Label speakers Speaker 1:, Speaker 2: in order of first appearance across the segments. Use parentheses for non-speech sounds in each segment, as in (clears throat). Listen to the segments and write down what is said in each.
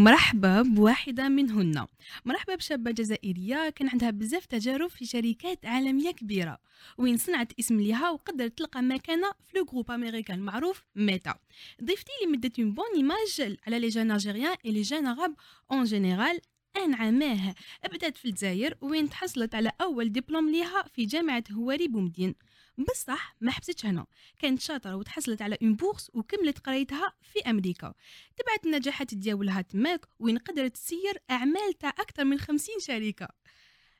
Speaker 1: مرحبا بواحدة منهن. مرحبا بشابة جزائرية كان عندها بزاف تجارب في شركات عالمية كبيرة. وين صنعت اسم ليها وقدرت تلقى مكانة في le groupe américain معروف Meta. ضيفتي لي مدت une bonne image على les jeunes algériens et les jeunes arabes en général ان عاماه بدات في الجزائر وين تحصلت على أول دبلوم ليها في جامعة هواري بومدين. بصح ما حبستش هنا كانت شاطرة وتحصلت على une bourse وكملت قرايتها في أمريكا. تبعت النجاحات ديالها تماك وين قدرت تسير أعمال تاع أكثر من 50 شركة.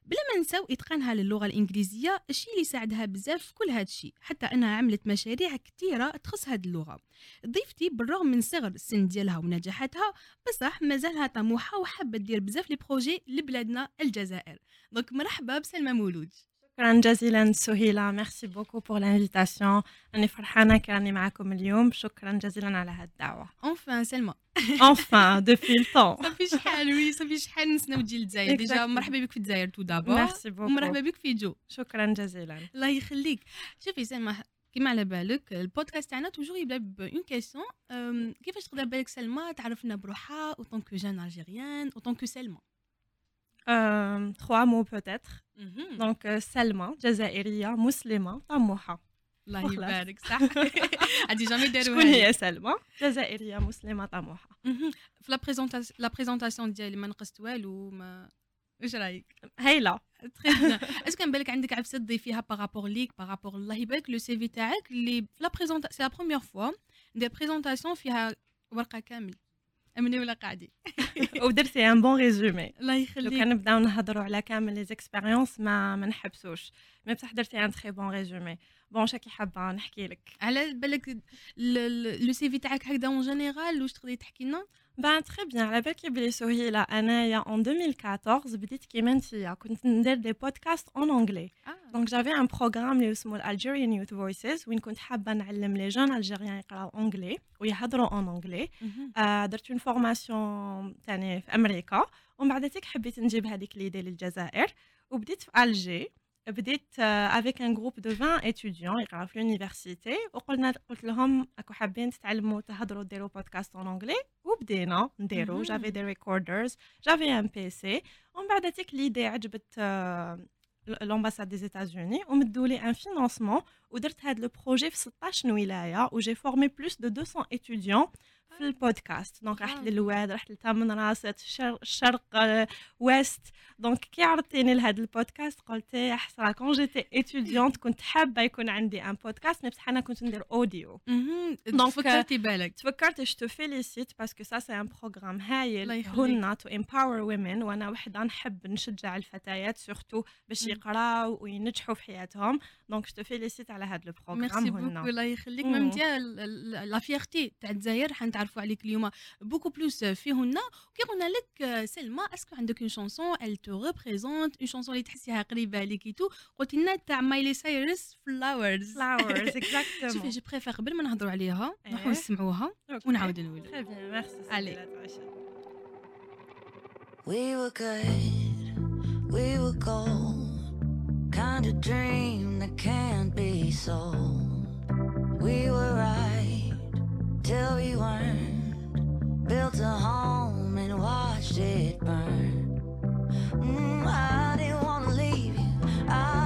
Speaker 1: بلا ما نساو إتقانها للغة الإنجليزية الشيء اللي ساعدها بزاف في كل هذا الشيء حتى أنها عملت مشاريع كثيره تخص هذه اللغة. ضيفتي بالرغم من صغر السن ديالها ونجاحاتها بصح مازالها طموحة وحابة دير بزاف les projets لبلادنا الجزائر. Donc مرحبا بسلمى مولود.
Speaker 2: شكرا جزيلا سهيلة merci beaucoup pour l'invitation أني فرحانة كاني معكم اليوم شكرا جزيلا على هالدعوة
Speaker 1: enfin سلمى
Speaker 2: depuis le temps.
Speaker 1: صافي شحال oui صافي شحال نسناو تجي للجزائر
Speaker 2: déjà.
Speaker 1: مرحبا بك في الجزائر tout d'abord
Speaker 2: merci beaucoup
Speaker 1: ومرحبا بك في جو
Speaker 2: شكرا جزيلا
Speaker 1: الله يخليك شوفي سلمى كيما على بالك البودكاست تاعنا toujours يبدا ب une question كيفاش تقدر بالك سلمى تعرفنا بروحها en tant que jeune algérienne en tant que سلمى
Speaker 2: Euh, trois mots peut-être.
Speaker 1: مهم.
Speaker 2: donc euh, سلمى جزائرية مسلمة طموحة
Speaker 1: الله
Speaker 2: خلاص.
Speaker 1: يبارك صح عادي jamais داروا
Speaker 2: شكون هي سلمى جزائرية مسلمة طموحة
Speaker 1: مهم. في la présentation la présentation ديالي ما نقصت والو ما واش رايك
Speaker 2: هايلة
Speaker 1: très bien est-ce que كان بالك عندك عفسه تضيفيها par rapport ليك par rapport الله يبارك le CV تاعك اللي في la présentation c'est la première fois ندير présentation فيها ورقه كامل أمني ولا قاعدي
Speaker 2: ودرتي un bon résumé
Speaker 1: الله
Speaker 2: لو
Speaker 1: يخليك
Speaker 2: كان نبداو نهضروا على كامل les expériences ما ما نحبسوش. mais بصح درتي un très bon résumé bon شكي حابة نحكي لك.
Speaker 1: على بالك le CV تاعك هكذا en général واش تقدري تحكي لنا؟
Speaker 2: Ben très bien على بالك بلي سهيلة انايا en 2014 بديت كيما نتيا كنت ندير des podcasts en anglais
Speaker 1: آه
Speaker 2: donc j'avais un programme اللي اسمه Algerian Youth Voices وين كنت حابة نعلم les jeunes algériens يقراو anglais ويهضروا en anglais
Speaker 1: مهم.
Speaker 2: آه درت une formation تاني في أمريكا ومن بعد تيك حبيت نجيب هذيك l'idée للجزائر وبديت في الجي بديت avec un groupe de 20 étudiants يقراو في l'université وقلنا قلت لهم أكو حابين تتعلموا تهضروا ديروا podcast en anglais وبدينا نديرو
Speaker 1: مهم.
Speaker 2: j'avais des recorders j'avais un PC ومن بعد تيك l'idée عجبت آه، l'ambassade des États-Unis ومدوا لي un financement ودرت هذا le projet في 16 ولاية و j'ai formé plus de 200 étudiants في البودكاست donc رحت
Speaker 1: آه.
Speaker 2: للواد رحت لتمنراست الشرق, آه، ouest donc كي عرضتيني لهذا البودكاست قلت حسرة quand j'étais étudiante كنت حابة يكون عندي un podcast mais بصح أنا كنت ندير
Speaker 1: audio.
Speaker 2: donc،
Speaker 1: فكرتي بالك
Speaker 2: تفكرت je félicite parce que ça c'est un
Speaker 1: programme
Speaker 2: هايل
Speaker 1: يخليك.
Speaker 2: hein to empower women وأنا وحدة نحب نشجع الفتيات surtout باش. يقراو وينجحوا في حياتهم donc je félicite على هذا ال
Speaker 1: programme merci
Speaker 2: beaucoup
Speaker 1: الله يخليك. même انت la fierté تاع الجزائر حنتعرفوا عليك اليوم beaucoup plus فيهن كي قلنا لك سلمى est-ce que عندك une chanson elle te représente une chanson اللي تحسيها قريبة ليك تو قلت لنا تاع مايلي سايرس Flowers
Speaker 2: Flowers
Speaker 1: شوفي
Speaker 2: exactement
Speaker 1: je préfère قبل ما نهضروا عليها نروحوا
Speaker 2: إيه.
Speaker 1: نسمعوها ونعاودوا نولوا. Allez.
Speaker 2: Céline Attaché.
Speaker 3: We were good, we were gold. Kind of dream that can't be sold. We were right till we weren't. Built a home and watched it burn. Mm, I didn't wanna leave you, I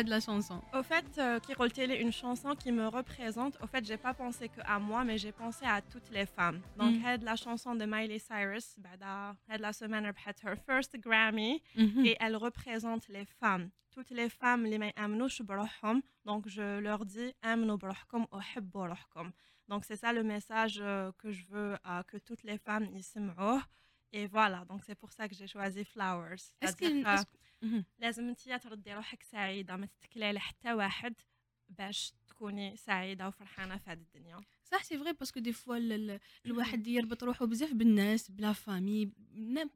Speaker 1: de la chanson
Speaker 2: Au fait, euh, Kirol Télé, une chanson qui me représente. Au fait, j'ai pas pensé que à moi, mais j'ai pensé à toutes les femmes. Donc,
Speaker 1: mm.
Speaker 2: elle la chanson de Miley Cyrus, bada, elle la semaine elle her first Grammy mm -hmm. et elle représente les femmes. Toutes les femmes, les mains Donc, je leur dis, oh, Donc, c'est ça le message euh, que je veux euh, que toutes les femmes y se Et voilà, donc c'est pour ça que j'ai choisi Flowers.
Speaker 1: اسكو.
Speaker 2: لازم انتي تردي روحك سعيدة ما تتكلي على حتى واحد باش تكوني سعيدة وفرحانة في هذه الدنيا
Speaker 1: صح c'est vrai parce que des fois ال- ال- (clears throat) الواحد يربط روحه بزاف بالناس ب la famille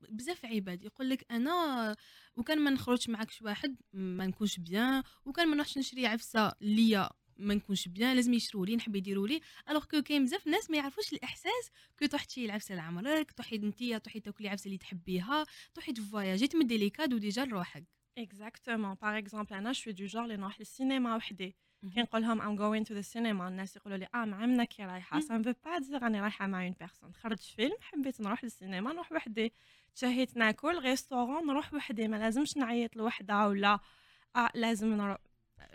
Speaker 1: بزاف عباد يقول لك أنا وكان ما نخرجش معاك شي واحد ما نكونش bien وكان ما نروحش نشري عفسة ليا ما نكونش bien لازم يشروا لي نحب يديروا لي. alors que كاين بزاف ناس ما يعرفوش الإحساس que تروح تشري العفسه لعمرك تروحي انتيا تروحي تاكلي عفسه اللي تحبيها تروحي تفواياجي تمدي لي cadeau déjà لروحك.
Speaker 2: exactement par exemple أنا je suis toujours اللي نروح للسينما وحدي. كي نقول لهم I'm going to the cinema الناس يقولوا لي آه مع من راكي رايحة.
Speaker 1: مم.
Speaker 2: ça ne veut pas dire راني رايحة مع une personne خرج فيلم حبيت نروح للسينما نروح وحدي. تشهيت ناكل restaurant نروح وحدي. ما لازمش نعيط لوحدة ولا آه لازم نروح.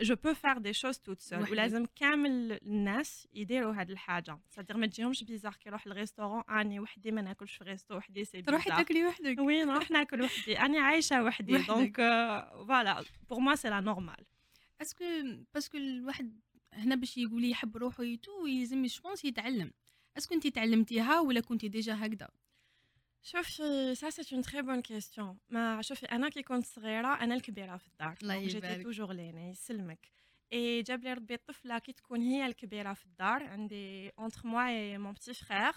Speaker 2: je peux faire des choses toute
Speaker 1: seule.
Speaker 2: ولازم كامل الناس يديروا هاد الحاجة. ça veut dire ما تجيهمش bizarre كي يروح لل restaurant أني وحدي ما ناكلش في resto وحدي سي
Speaker 1: تروحي تاكلي وحدك.
Speaker 2: oui نروح ناكل وحدي. أني عايشة وحدي.
Speaker 1: donc
Speaker 2: voilà pour moi c'est la normale est-ce
Speaker 1: que parce que الواحد هنا باش يقول يحب روحو يتو يلزم je pense يتعلم. est-ce que أنت تعلمتيها ولا كنتي déjà هكذا؟
Speaker 2: شوفي ça c'est une très bonne question mais شوفي أنا كي كنت صغيرة أنا الكبيرة في الدار
Speaker 1: الله
Speaker 2: جيتي. toujours لينا يسلمك. اي جاب لي ربي الطفلة كي تكون هي الكبيرة في الدار عندي entre moi et mon petit frère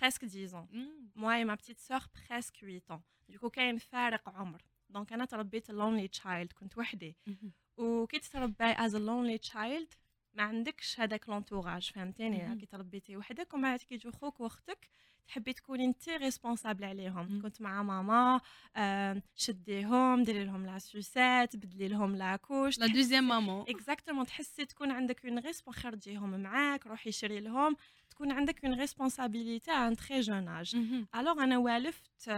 Speaker 2: presque 10 ans. Moi et ma petite sœur presque 8 ans. Du coup كاين فارق عمر. donc أنا تربيت lonely child كنت وحدي. وكي تتربي as lonely child ما عندكش هذاك l'entourage فهمتيني؟
Speaker 1: مهم.
Speaker 2: كي تربيتي وحدك ومن بعد كي يجوا خوك وأختك تحبي تكوني انت responsable عليهم.
Speaker 1: مم.
Speaker 2: كنت مع ماما شديهم ديري لهم la sucette بدلي لهم la couche.
Speaker 1: la deuxième maman
Speaker 2: exactement تحسي تكون عندك une respon خرجيهم معاك روحي شري لهم. تكون عندك une responsabilité en très jeune âge alors أنا والفت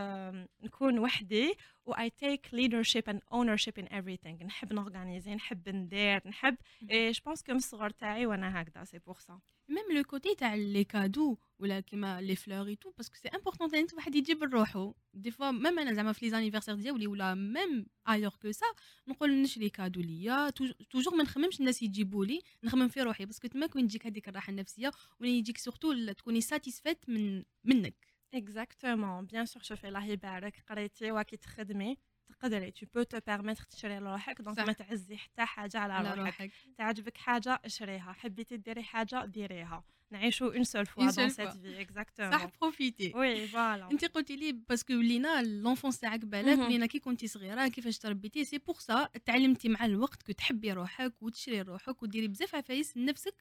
Speaker 2: نكون وحدي و I take leadership and ownership in everything. نحب ن organiser نحب ندير نحب et je pense que من الصغر تاعي وأنا هكذا c'est pour ça
Speaker 1: même le côté تاع les cadeaux ولا كيما les fleurs et tout parce que c'est important انت واحد يجيب لروحو. des fois même أنا زعما في les anniversaires ديالي ولا même ailleurs que ça نقول نشري cadeau ليا. touj- toujours ما نخممش الناس يجيبوا لي نخمم في روحي. parce que تما كون تجيك هذيك الراحة النفسية وين يجيك surtout تكوني satisfaite من منك.
Speaker 2: exactement bien sûr شوفي الله يبارك قريتي وكي تخدمي تقدري. tu peux te permettre تشري لروحك
Speaker 1: donc.
Speaker 2: ما تعزي حتى حاجة على, روحك.
Speaker 1: روحك.
Speaker 2: تعجبك حاجة اشريها حبيتي ديري حاجة ديريها. نعيشوا
Speaker 1: une seule fois
Speaker 2: dans cette.
Speaker 1: vie exactement صح profiter
Speaker 2: oui voilà
Speaker 1: انت قلتي لي parce que ولينا l'enfance تاعك بالك. ولينا كي كنتي صغيرة كيفاش تربيتي؟ c'est pour ça تعلمتي مع الوقت que تحبي روحك وتشري روحك وديري بزاف عفايس لنفسك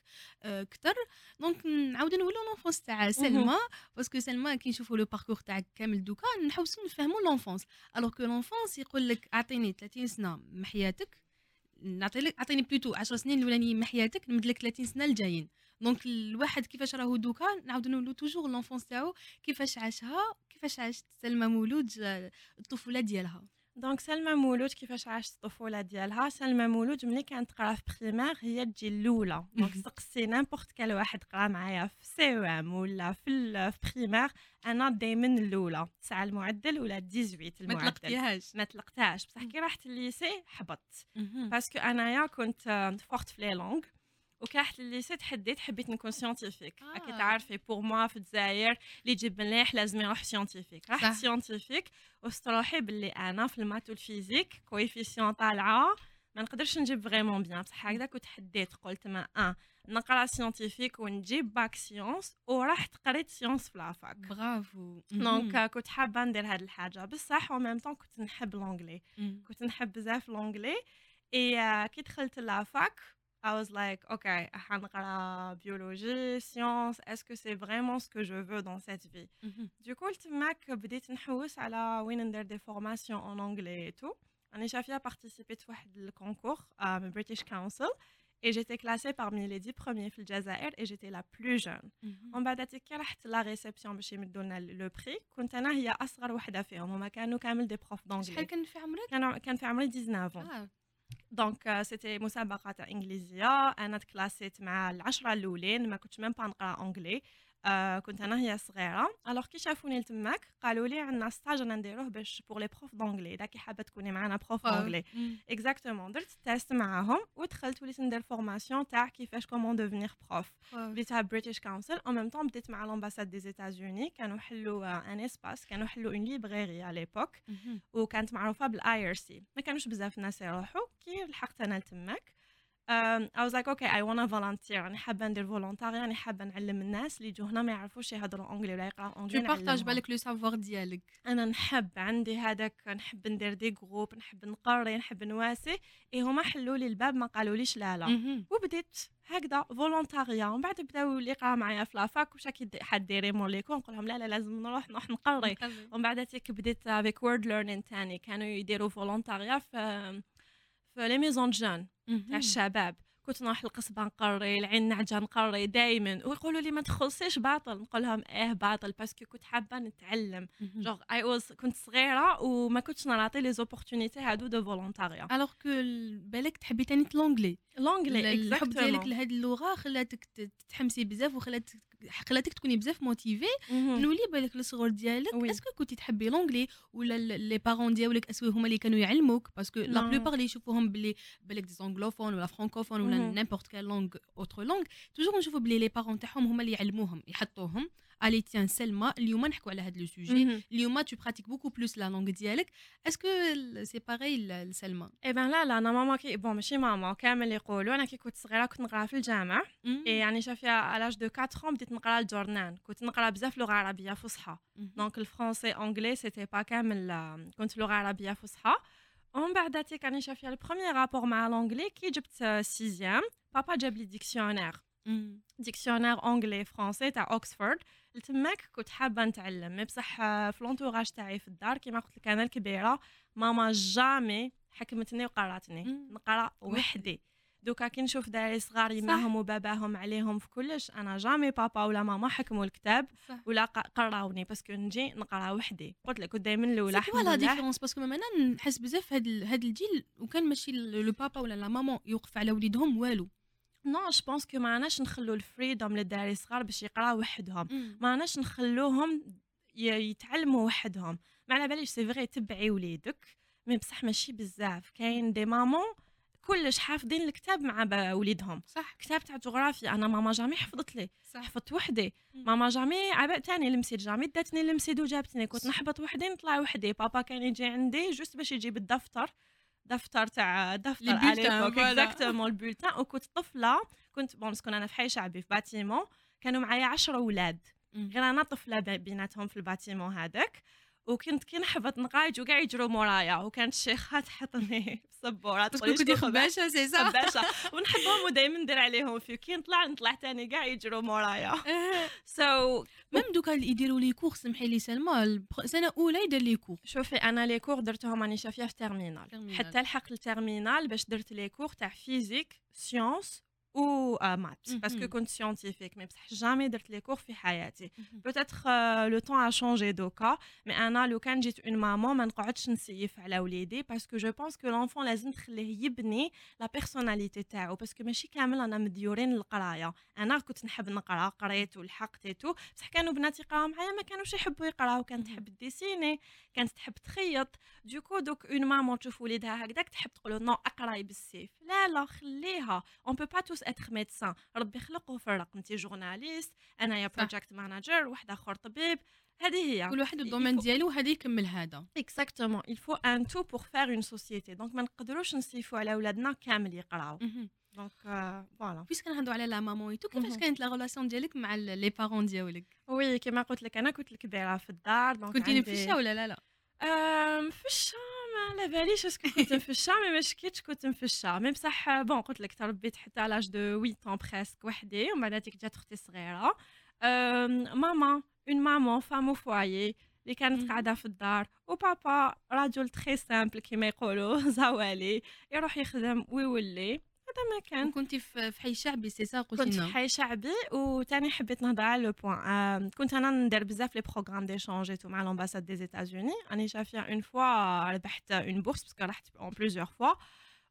Speaker 1: آه، كتر. donc نعاودو نولو l'enfance تاع سلمى parce que سلمى كي نشوفو le parcours تاعك كامل دوكا نحوسو نفهمو l'enfance alors que l'enfance يقول لك أعطيني 30 سنة من حياتك نعطي لك أعطيني plutôt 10 سنين الأولانيين من حياتك نمد لك 30 سنة الجايين. donc الواحد كيفاش راهو دوكا نعاودو نولو toujours l'enfance تاعو كيفاش عاشها كيفاش عاشت سلمى مولود الطفوله ديالها
Speaker 2: donc سلمى مولود كيفاش عاشت الطفوله ديالها سلمى مولود ملي كانت تقرا في première هي تجي الاولى donc سقسي n'importe quel واحد قرا معايا في CM ولا في première أنا دائما الاولى تسعة المعدل ولا 18
Speaker 1: ما
Speaker 2: المعدل
Speaker 1: تلقتيهاش
Speaker 2: ما تلقتهاش بصح كي رحت ال lycée حبطت parce que انايا كنت forte في les langues وكي رحت لل lycée تحديت حبيت نكون scientifique
Speaker 1: آه.
Speaker 2: راكي تعرفي pour moi في الجزائر اللي يجيب مليح لازم يروح
Speaker 1: scientifique.
Speaker 2: رحت scientifique حسيت روحي باللي أنا في ال maths وال physique coefficient طالعة. ما نقدرش نجيب vraiment bien بصح هكذا كنت حديت قلت ما آه نقرأ scientifique ونجيب bac sciences ورحت قريت sciences في la fac.
Speaker 1: برافو.
Speaker 2: donc كنت حابة ندير هاد الحاجة. بصح و même temps كنت نحب l'anglais كنت نحب بزاف l'anglais et كي دخلت la fac I was like, ok, حنقرا biologie, sciences, est-ce que c'est vraiment ce que je veux dans cette vie Du coup, تماك بديت نحوس على وين ندير des formations en anglais et tout. أنا شافية participé في واحد الكونكور من British Council et j'étais classée parmi les 10 premiers في الجزائر et j'étais la plus jeune. ومن بعد كي رحت لا ريسبسيون باش يمدوا لنا لو بري كنت انا هي اصغر وحده فيهم هما كانوا كامل دي بروف
Speaker 1: شحال
Speaker 2: دونجلي
Speaker 1: كان في عمرك؟
Speaker 2: كان كان في عمري 19
Speaker 1: آه.
Speaker 2: دونك سيتي مسابقه تاع انجليزيه أنا تكلاسيت مع العشره الاولين ما كنتش ميم با نقرا اونجلي آه كنت أنا هي صغيرة. alors كي شافوني لتماك قالوا لي عندنا stage أنا نديروه باش pour les profs d'anglais اذا كي حابة تكوني معنا prof d'anglais
Speaker 1: مم.
Speaker 2: exactement درت test معاهم ودخلت وليت ندير formation تاع كيفاش comment devenir prof بديتها British Council au même temps بديت مع l'ambassade des États-Unis كانوا حلوا un espace كانوا حلوا une librairie à
Speaker 1: l'époque.
Speaker 2: وكانت معروفة بال IRC ما كانوش بزاف الناس يروحوا. كي لحقت أنا لتماك I was like okay I wanna volunteer. راني حابة ندير volontariat راني حابة نعلم الناس اللي يجوا هنا ما يعرفوش يهضروا anglais ولا يقراو
Speaker 1: tout
Speaker 2: anglais،
Speaker 1: partage
Speaker 2: نعلمهم.
Speaker 1: بالك le savoir ديالك
Speaker 2: أنا نحب عندي هذاك نحب ندير des groupes نحب نقري نحب نواسي. إي هما حلوا لي الباب ما قالوليش لا لا. وبديت هكذا volontariat ومن بعد بداو اللي يقرا معايا في la fac واش راكي دي- حديري mort l'école نقول لهم لا لا لازم نروح نروح نقري. ومن بعد بديت avec World Learning تاني. كانوا يديروا volontariat في في les maisons jeunes تاع. الشباب كنت نروح القصبة نقري العين نعجة نقري دايما. ويقولوا لي ما تخلصيش باطل. نقول لهم إيه باطل؟ parce que كنت حابة نتعلم. جوغ I was كنت صغيرة وما كنتش نعطي لي les opportunités هادو de volontariat
Speaker 1: alors que بالك تحبي تاني l'anglais
Speaker 2: l'anglais
Speaker 1: الحب ديالك لهاد اللغة خلاتك تتحمسي بزاف وخلاتك خلاتك تكوني بزاف motivée نولي بالك الصغر ديالك.
Speaker 2: est-ce
Speaker 1: que كنتي تحبي l'anglais ولا les parents ديالك est-ce que هما اللي كانوا يعلموك parce que لا.
Speaker 2: la
Speaker 1: plupart اللي يشوفوهم بلي بالك des anglophones ولا francophones ولا. n'importe quelle langue autre langue toujours نشوفوا بلي les parents تاعهم هما اللي يعلموهم يحطوهم allez tiens سلمى اليوم نحكوا على هذا le sujet اليوم tu pratiques beaucoup plus la langue ديالك est-ce que c'est pareil لسلمى
Speaker 2: eh ben لا لا أنا ماما كي bon ماشي ماما كامل يقولوا أنا كي كنت صغيره كنت نقرا في الجامع اي يعني شافيا à l'âge de 4 ans بديت نقرا ال journal كنت نقرا بزاف لغه عربيه فصحى donc ال français anglais c'était pas كامل آه، كنت لغه عربيه فصحى ومن بعد تي كان شافيا ال premier rapport مع l'anglais كي جبت sixième بابا جاب لي dictionnaire dictionnaire anglais français تاع اوكسفورد لتماك كنت حابه نتعلم mais بصح آه، في l'entourage تاعي في الدار كيما قلت لك أنا الكبيره ماما jamais حكمتني وقراتني. نقرا وحدي دوكا كي نشوف داري صغار يماهم وباباهم عليهم في كلش أنا jamais بابا ولا ماما حكموا الكتاب
Speaker 1: صح
Speaker 2: ولا قراوني parce que نجي نقرا وحدي قلت لك دائما الاولى
Speaker 1: كوا la différence parce que أنا نحس بزاف هاد هاد الجيل وكان ماشي le papa ولا la maman يوقف على وليدهم والو
Speaker 2: non je pense que ما عناش نخلو ال freedom للداري صغار باش يقراو وحدهم. ما عناش نخلوهم يتعلموا وحدهم. ما على باليش c'est vrai تبعي وليدك. mais بصح ماشي بزاف. كاين des mamans كلش حافظين الكتاب مع وليدهم.
Speaker 1: صح.
Speaker 2: كتاب تاع جغرافيا. أنا ماما jamais حفظت لي.
Speaker 1: صح.
Speaker 2: حفظت وحدي. ماما jamais عبأتني المسيد jamais داتني المسيد وجابتني كنت. نحبط وحدي نطلع وحدي. بابا كان يجي عندي juste باش يجيب الدفتر. دفتر تاع دفتر
Speaker 1: voilà. exactement
Speaker 2: ال bulletin وكنت طفلة كنت bon parce que أنا في حي شعبي في bâtiment كانوا معايا عشرة أولاد غير أنا طفلة بيناتهم في ال bâtiment هذاك. وكنت كي نحبط نقرا يجوا كاع يجروا مورايا وكانت الشيخه (laughs) تحطني في السبوره
Speaker 1: parce que كنتي خباشه c'est صح؟
Speaker 2: خباشه (laughs) ونحبهم ودائما ندير عليهم في كي نطلع نطلع تاني كاع يجروا مورايا. so (laughs) so,
Speaker 1: même دوكا اللي يديروا les cours سمحي لي سلمى سنه اولى يدير les cours
Speaker 2: شوفي أنا les cours درتهم راني شافية في
Speaker 1: terminale.
Speaker 2: حتى لحق ال terminale باش درت les cours تاع physique science و maths
Speaker 1: مهم.
Speaker 2: parce que كنت scientifique mais بصح jamais درت les cours في حياتي
Speaker 1: مهم.
Speaker 2: peut-être le temps a changé دوكا mais أنا لو كان جيت en maman ما نقعدش نسيف على وليدي parce que je pense que l'enfant لازم تخليه يبني la personnalité تاعو parce que ماشي كامل أنا مديورين للقرايه أنا كنت نحب نقرا قريت ولحقت tout بصح كانوا بناتي يقراو معايا ما كانوش يحبوا يقراو كانت. تحب dessiner كانت تحب تخيط donc donc en maman تشوف وليدها هكذاك تحب تقول non اقراي بالسيف لا لا خليها on peut pas tous être médecins ربي خلق وفرق انت journaliste أنايا
Speaker 1: صح.
Speaker 2: project manager واحد آخر طبيب هذه هي
Speaker 1: كل واحد ال
Speaker 2: domaine
Speaker 1: ديالو هذا يكمل هذا.
Speaker 2: Il faut un tout pour faire une société. Donc ما نقدروش نصيفوا على ولادنا كامل يقراو. donc voilà.
Speaker 1: puisque كنهضروا على la maman tout كيفاش. كانت la relation ديالك مع les parents ديالك
Speaker 2: oui كما قلت لك أنا كنت الكبيرة في الدار donc
Speaker 1: كنتي
Speaker 2: عندي-
Speaker 1: نفشة ولا لا لا
Speaker 2: آه، مفشه ما على باليش est-ce que كنت مفشه mais ما شكيتش كنت مفشه mais بصح bon قلت لك تربيت حتى l'âge de 8 ans presque وحدي ومن بعد هذيك جات أختي الصغيره آم، ماما en maman femme au foyer اللي كانت. قاعدة في الدار. وبابا رجل très simple كيما يقولوا (laughs) زوالي يروح يخدم ويولي. هذا ما كان.
Speaker 1: كنتي في في حي شعبي سي سا قلتي
Speaker 2: كنت
Speaker 1: لنا
Speaker 2: في حي شعبي وتاني حبيت نهضر على le point. آم، كنت أنا ندير بزاف les programmes d'échange tout مع l'ambassade des États-Unis راني شافية une fois ربحت une bourse parce que رحت en plusieurs fois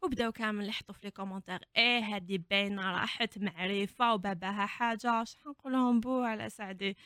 Speaker 2: وبداو كامل يحطوا في les commentaires إيه هادي باينة راحت معرفة وباباها حاجة شحال نقول لهم بو على سعدي؟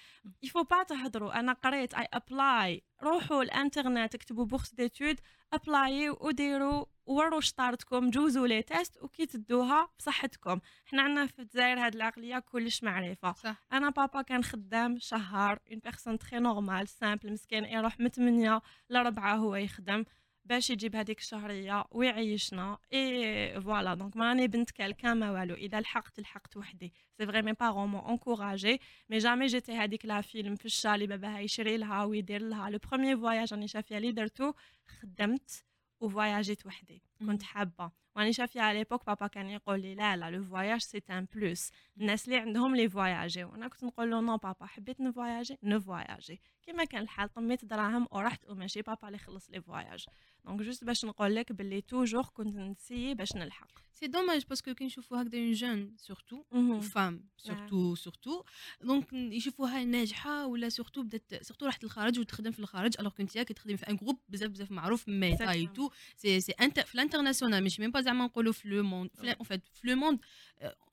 Speaker 2: يفو با تهضروا أنا قريت I apply روحوا الإنترنت اكتبوا bourse d'études apply وديروا وروا شطارتكم جوزوا les tests وكي تدوها بصحتكم. حنا عندنا في الجزائر هاد العقلية كلش معرفة.
Speaker 1: صح.
Speaker 2: أنا بابا كان خدام شهر une personne très normale simple مسكين يروح من 8 ل 4 هو يخدم. باش يجيب هذيك الشهرية ويعيشنا. et voilà donc ما راني بنت quelqu'un ما والو. إذا لحقت لحقت وحدي. c'est vrai mes parents m'ont encouragée mais jamais جيتي هذيك la fille في الشا اللي باباها يشري لها ويدير لها. le premier voyage راني شافية اللي درتو خدمت و voyageيت وحدي. كنت حابة. واني شافيه على l'époque بابا كان يقول لي لا لا le voyage c'est un plus الناس اللي عندهم les voyages وأنا كنت نقول له non بابا حبيت نفواياجي نفواياجي كيما كان الحال طميت دراهم ورحت وماشي بابا اللي خلص les voyages donc juste باش نقول لك باللي toujours كنت نسي باش نلحق
Speaker 1: c'est dommage parce que كي نشوفوا هكذا un jeune surtout
Speaker 2: مهم.
Speaker 1: femme surtout surtout donc يشوفوها ناجحه ولا surtout بدات surtout راحت للخارج وتخدم في الخارج alors كنت كي تخدمي في un groupe بزاف بزاف معروف Meta et tout c'est c'est انت في ال international ماشي même pas زعما نقولوا في le monde en fait في le monde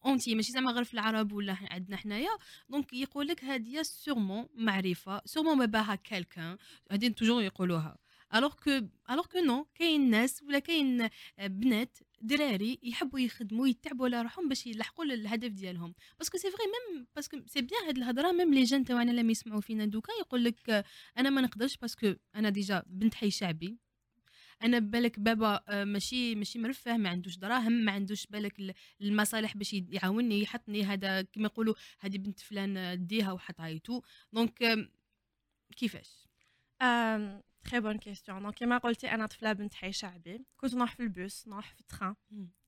Speaker 1: entier ماشي زعما غير في العرب ولا عندنا حنايا donc يقول لك هذه sûrement معرفه sûrement باباها quelqu'un هذه toujours يقولوها alors que alors que non كاين ناس ولا كاين بنات دراري يحبوا يخدموا يتعبوا على روحهم باش يلحقوا للهدف ديالهم. parce que c'est vrai même parce que c'est bien هاد الهضرة même les jeunes تاعنا لما يسمعوا فينا دوكا يقول لك آه، أنا ما نقدرش parce que أنا déjà بنت حي شعبي. أنا بالك بابا آه، ماشي ماشي مرفه ما عندوش دراهم ما عندوش بالك ال- المصالح باش يعاونني يحطني. هذا كما يقولوا هذه بنت فلان آه، ديها وحط عيتو donc كيفاش؟
Speaker 2: très bonne question donc كيما قلتي أنا طفله بنت حي شعبي كنت نروح في البوس نروح في ال
Speaker 1: train.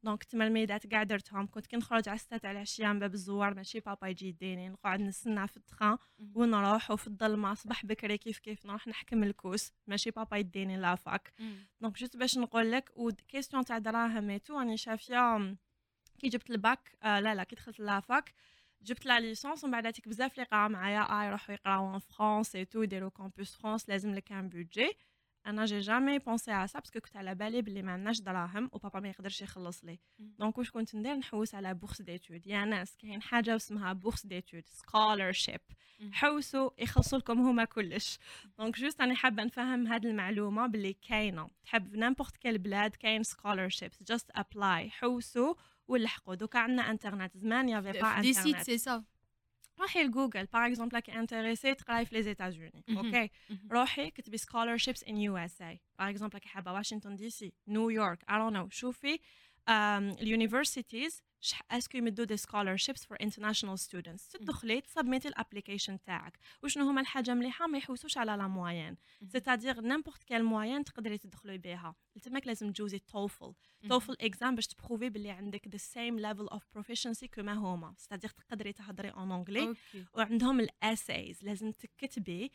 Speaker 2: donc تما الميطات كاع درتهم كنت كي نخرج على ستة على العشيه من باب الزوار ماشي بابا يجي يديني نقعد نستنى في ال
Speaker 1: train.
Speaker 2: ونروح وفي الظلمه صباح بكري كيف كيف نروح نحكم الكوس ماشي بابا يديني la fac donc juste باش نقول لك و question تاع دراهم ايتو راني شافيه كي جبت الباك آه لا لا كي دخلت la fac جبت la licence ومن بعد هاتيك بزاف اللي قراو معايا آه يروحوا يقراو en France et tout يديروا Campus France لازم لك un budget أنا j'ai jamais pensé على ça parce que كنت على بالي بلي ما عندناش دراهم وبابا ما يقدرش يخلص لي. donc واش كنت ندير؟ نحوس على bourse d'études يا ناس كاين حاجة اسمها bourse d'études
Speaker 1: scholarship.
Speaker 2: حوسوا يخلصوا لكم هما كلش. donc juste راني حابة نفهم هاد المعلومة باللي كاينة. تحب في n'importe quelle بلاد كاين scholarships just apply حوسوا ولحقوا دوكا عندنا إنترنت زمان y avait
Speaker 1: pas de
Speaker 2: sites
Speaker 1: internet c'est ça.
Speaker 2: روحي ل Google par exemple راكي intéressée تقرأي في les
Speaker 1: États-Unis.
Speaker 2: OK؟ روحي كتبي scholarships in USA par exemple راكي حابة واشنطن دي سي نيويورك I don't know. شوفي ال universities est-ce que يمدوا des scholarships for international students تدخلي ت submitter ال application تاعك. وشنو هما الحاجة مليحة؟ ما يحوسوش على la moyenne c'est-à-dire n'importe quelle moyenne تقدري تدخلي بها. تماك لازم تجوزي TOEFL TOEFL exam باش ت prouver باللي عندك the same level of proficiency كما هما. c'est-à-dire تقدري تهضري en
Speaker 1: anglais
Speaker 2: وعندهم ال essays لازم تكتبي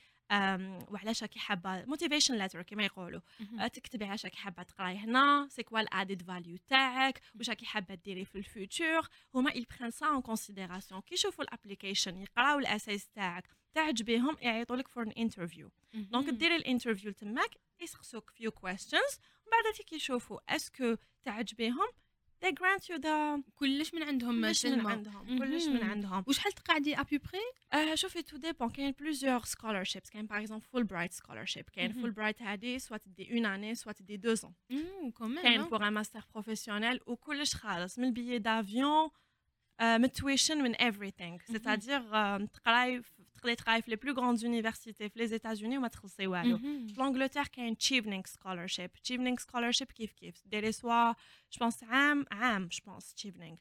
Speaker 2: وعلاش راكي حابة motivation letter كما يقولوا. أه، تكتبي علاش راكي حابة تقراي هنا c'est quoi ال added value تاعك واش راكي حابة ديري في ال future هما ils prennent ça en considération. كي يشوفوا ال application يقراو ال essays تاعك تعجبيهم يعيطوا لك for an interview donc ديري ال interview تماك يسقسوك فيو questions. ومن بعد كي يشوفوا اسكو تعجبيهم؟ They grant you the
Speaker 1: كلش من عندهم
Speaker 2: كلش من
Speaker 1: سلمى
Speaker 2: عندهم كلش من
Speaker 1: مهم.
Speaker 2: عندهم
Speaker 1: وشحال تقعدي ابي بري
Speaker 2: آه شوفي تو ديبون كاين بلوزيور scholarships كاين باغ اكزومبل فول برايت سكولارشيب كاين
Speaker 1: مهم.
Speaker 2: فول برايت هادي سوا تدي اون اني سوا تدي دو زون
Speaker 1: كمان
Speaker 2: كاين بوغ ان ماستر بروفيسيونيل وكلش خالص من البيي دافيون من التويشن من everything. سيتادير تقراي تقدري تقراي في لي بلو غروند يونيفرسيتي في لي ايتازوني وما تخلصي والو في لانجلتير كاين تشيفنينغ سكولرشيب تشيفنينغ سكولرشيب كيف كيف ديري سوا جو بونس عام عام جو بونس تشيفنينغ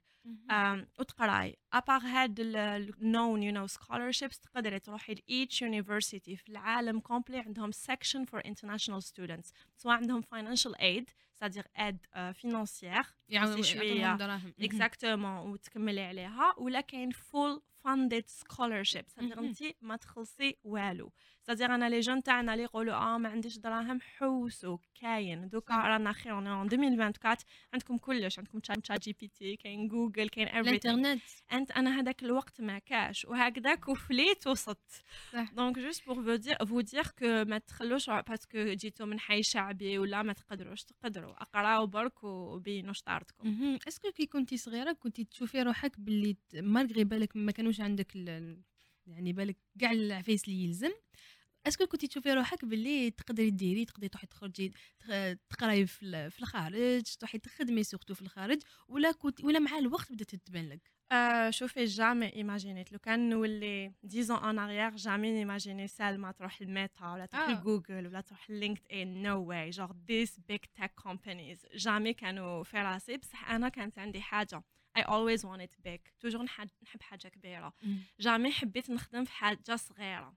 Speaker 2: وتقراي ابار هاد النون يو نو سكولرشيبس تقدري تروحي لايتش يونيفرسيتي في العالم كومبلي عندهم سيكشن فور انترناشونال ستودنتس سواء عندهم فاينانشال ايد سادير اد فينانسيير
Speaker 1: يعني
Speaker 2: شوية
Speaker 1: دراهم.
Speaker 2: اكزاكتومون وتكملي عليها. ولا كاين فول فاندد سكولرشيب سادير انت ما تخلصي والو. ça veut dire أنا les jeunes تاعنا اللي يقولوا آه ما عنديش دراهم حوسوا كاين دوكا رانا غير en 2024 عندكم كلش عندكم ChatGPT كاين جوجل كاين everything.
Speaker 1: الإنترنت.
Speaker 2: أنت أنا هذاك الوقت ما كاش. وهكذاك وفليت وصلت. donc juste pour vous dire vous dire que ما تخلوش parce que جيتو من حي شعبي ولا ما تقدروش تقدروا. أقراو برك وبينوا
Speaker 1: مهم. est-ce que كي كنتي صغيرة كنتي تشوفي روحك باللي malgré بالك ما كانوش عندك يعني بالك كاع العفايس اللي يلزم. est-ce que كنتي تشوفي روحك باللي تقدري ديري تقدري تروحي تخرجي تخ- تقراي في الخارج تروحي تخدمي surtout في الخارج ولا كنت ولا مع الوقت بدات تبان لك؟
Speaker 2: آه شوفي jamais imaginit لو كان نولي 10 ans en arrière jamais n'imaginer سلمى تروح ل Meta ولا تروح
Speaker 1: آه.
Speaker 2: لجوجل ولا تروح LinkedIn no way for these big tech companies jamais كانوا في راسي بصح أنا كانت عندي حاجة I always wanted big toujours نحب حاجة كبيره jamais حبيت نخدم في حاجة صغيره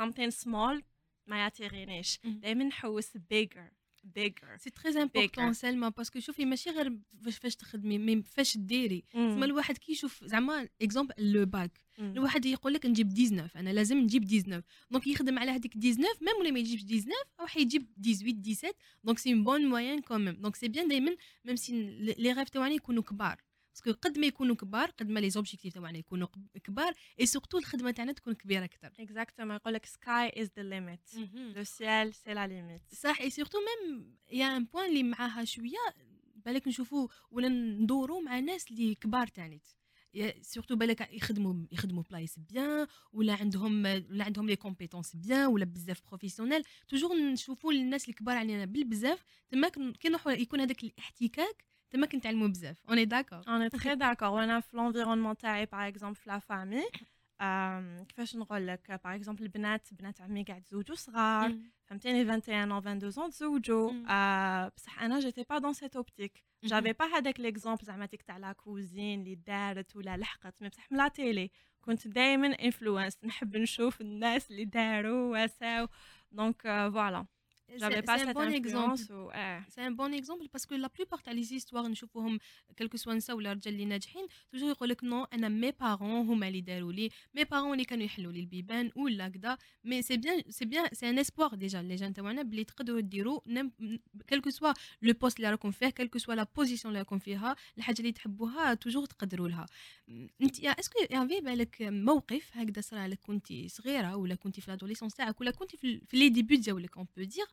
Speaker 2: something small ما يعترينيش. دائما نحوس bigger. Bigger
Speaker 1: c'est très important
Speaker 2: Bigger.
Speaker 1: سلمى parce que شوفي ماشي غير فاش فاش تخدمي mais فاش ديري.
Speaker 2: مم.
Speaker 1: تسمى الواحد كي يشوف زعما exemple le bac
Speaker 2: مم.
Speaker 1: الواحد يقول لك نجيب 19 أنا لازم نجيب 19 donc يخدم على هذيك 19 même ولا ما يجيبش 19 أو حيجيب 18 17 donc c'est une bonne moyenne quand même donc c'est bien دائما même si les rêves تاعنا يكونوا كبار. parce que قد ما يكونوا كبار قد ما les objectifs تاعنا يكونوا كبار et surtout الخدمة تاعنا تكون كبيرة أكثر.
Speaker 2: Exactement. يقول لك sky is the limit. Le ciel c'est la limite.
Speaker 1: صح et surtout même y a un point اللي معاها شوية بالك نشوفوا ولا ندوروا مع ناس اللي كبار تانيت. surtout بالك يخدموا يخدموا بلايص bien ولا عندهم ولا عندهم les compétences bien ولا بزاف professionnels toujours نشوفوا الناس الكبار علينا بالبزاف. تما كي نروحوا يكون هذاك الاحتكاك تما كنتعلموا بزاف on est d'accord
Speaker 2: On est très (laughs) d'accord. وأنا في l'environnement تاعي par exemple في la famille كيفاش نقول لك par exemple البنات بنات عمي قاعد تزوجوا صغار فهمتيني 21 أو 22 تزوجوا
Speaker 1: مم.
Speaker 2: آه، بصح أنا جيتي با dans cette optique
Speaker 1: مهم.
Speaker 2: j'avais pas هذاك l'exemple زعما تيك تاع la cousine اللي دارت ولا لحقت mais بصح من la télé كنت دائما influencée نحب نشوف الناس اللي داروا وساو donc voilà j'avais pas
Speaker 1: c'est un
Speaker 2: cette
Speaker 1: bon exemple
Speaker 2: influence و آه
Speaker 1: c'est un bon exemple parce que la plupart تاع les histoires نشوفوهم quelque soit نساء ولا رجال اللي ناجحين toujours يقول لك non أنا mes parents هما اللي داروا لي mes parents اللي كانوا يحلوا لي البيبان ولا كدا mais c'est bien c'est bien c'est un espoir déjà les gens تاعنا بلي تقدروا ديروا quelque soit le poste اللي راكم فيه quelque soit la position اللي راكم فيها الحاجة اللي تحبوها toujours تقدروا لها انت يا est-ce que y avait بالك موقف هكذا صرا لك كنتي صغيره ولا كنتي في l'adolescence تاعك ولا كنتي في, في les débuts ديالك un peu dur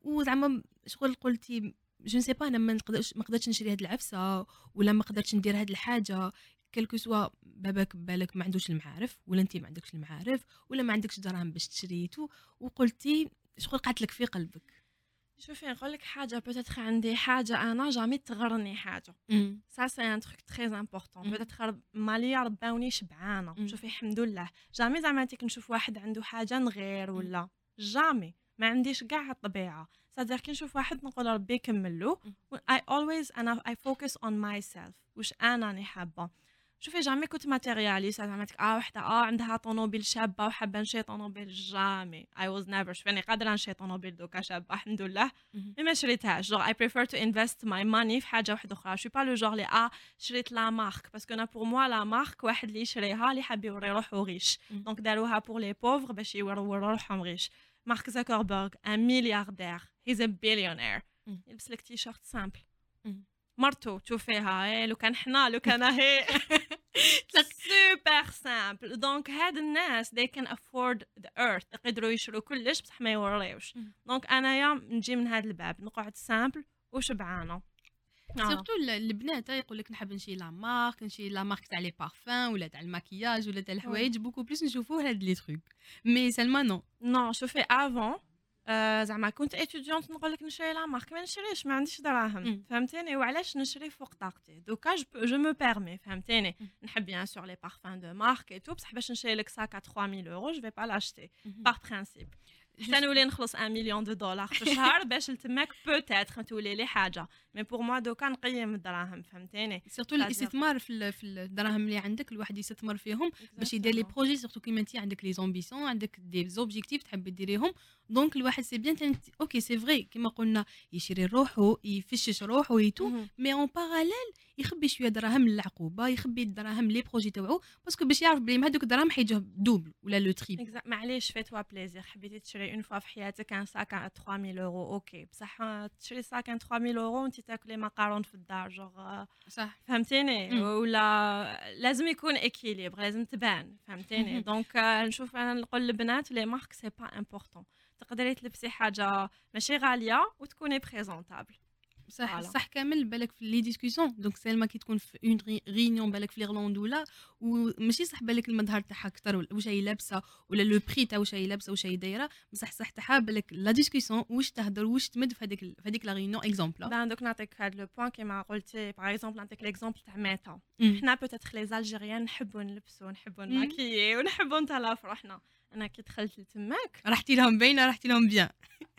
Speaker 1: وزعما شغل قلتي je ne sais pas أنا ما نقدرش ما قدرتش نشري هاد العفسة ولا ما قدرتش ندير هاد الحاجة. quelque soit باباك بالك ما عندوش المعارف ولا انت ما عندكش المعارف ولا ما عندكش دراهم باش تشريتو. وقلتي شغل قعدت لك في قلبك.
Speaker 2: شوفي نقول لك حاجة peut-être عندي حاجة أنا jamais تغرني حاجة. ça c'est un truc très
Speaker 1: important.
Speaker 2: peut-être ماليا رباوني
Speaker 1: شبعانة.
Speaker 2: شوفي الحمد لله. jamais زعما تيك نشوف واحد عنده حاجة نغير ولا؟ jamais. ما عنديش كاع الطبيعة. صدق كي نشوف واحد نقول ربي له I always أنا I focus on myself واش أنا راني حابة. شوفي jamais كنت matérialiste زعما آه وحدة آه عندها طوموبيل شابة وحابة نشري طوموبيل jamais. I was never شوفي راني قادرة نشري طوموبيل دوكا شابة الحمد لله. mais ما شريتهاش. toujours I prefer to invest my money في حاجة واحدة أخرى. je sais pas le jour اللي آه شريت la marque. parce que أنا pour moi la marque واحد اللي يشريها اللي حاب يوري روحو
Speaker 1: riches.
Speaker 2: donc داروها pour les pauvres باش يوروا روحهم riches مارك زاكربرغ un milliardaire he's a
Speaker 1: billionaire.
Speaker 2: يلبس لك t-shirt
Speaker 1: simple.
Speaker 2: مرتو تشوفيها لو كان حنا لو كان هي super simple donc هاد الناس they can afford the earth. يقدروا يشروا كلش بصح ما يوريوش. دونك أنايا نجي من هذا الباب. نقعد simple وشبعانة. آه.
Speaker 1: surtout البنات يقول لك نحب نشري la marque نشري la marque تاع les parfums ولا تاع الماكياج ولا تاع الحوايج beaucoup plus نشوفوا هاد les trucs mais سلمى
Speaker 2: non fais avant. آه، زعما كنت étudiante نقول لك نشري la marque ما نشريش ما عنديش دراهم. فهمتيني وعلاش نشري فوق طاقتي دوكا je me permets فهمتيني. نحب bien sûr les parfums de marque et tout بصح باش نشري لك sac 3000 euros je vais pas
Speaker 1: l'acheter.
Speaker 2: par principe حتى نولي نخلص 1 million de dollars في الشهر باش لتماك peut-être تولي لي حاجة mais pour moi دوكا نقيم الدراهم فهمتيني
Speaker 1: surtout الاستثمار في في الدراهم اللي عندك الواحد يستثمر فيهم باش يدير
Speaker 2: les.
Speaker 1: projets surtout كيما انت عندك les ambitions عندك des objectifs تحب ديريهم donc الواحد c'est bien ok c'est vrai كيما قلنا يشري روحو يفشش روحو et tout
Speaker 2: مهم.
Speaker 1: mais en parallèle يخبي شوية دراهم للعقوبة يخبي الدراهم les projets تاوعو parce que باش يعرف بلي هذوك الدراهم حيجوه double ولا le
Speaker 2: triple. معليش fais-toi plaisir حبيتي تشري une fois في حياتك un sac 3000 euros ok بصح تشري sac 3000 اورو وانت تاكلي مقارون في الدار. جوغ
Speaker 1: صح.
Speaker 2: فهمتيني. ولا لازم يكون équilibre لازم تبان. فهمتيني. donc آه، نشوف أنا نقول للبنات les marques c'est pas important تقدري تلبسي حاجة ماشي غالية وتكوني présentable
Speaker 1: صح
Speaker 2: voilà.
Speaker 1: صح كامل بالك في les discussions donc سلمى كي تكون في une réunion بالك في l'Irlande ولا وماشي صح بالك المظهر تاعها أكثر واش هي لابسه ولا le prix تاع واش هي لابسه واش هي دايره بصح صح تاعها بالك la discussion واش تهضر واش تمد في هذيك في هذيك la réunion exemple
Speaker 2: ben دوك نعطيك هاد le point كيما قلتي par exemple نعطيك l'exemple تاع
Speaker 1: Meta.
Speaker 2: حنا peut-être les Algériennes نحبوا نلبسوا نحبوا. نماكيي ونحبوا نتهلاو في روحنا أنا كي دخلت لتماك
Speaker 1: رحتي لهم باينة رحتي لهم بيان.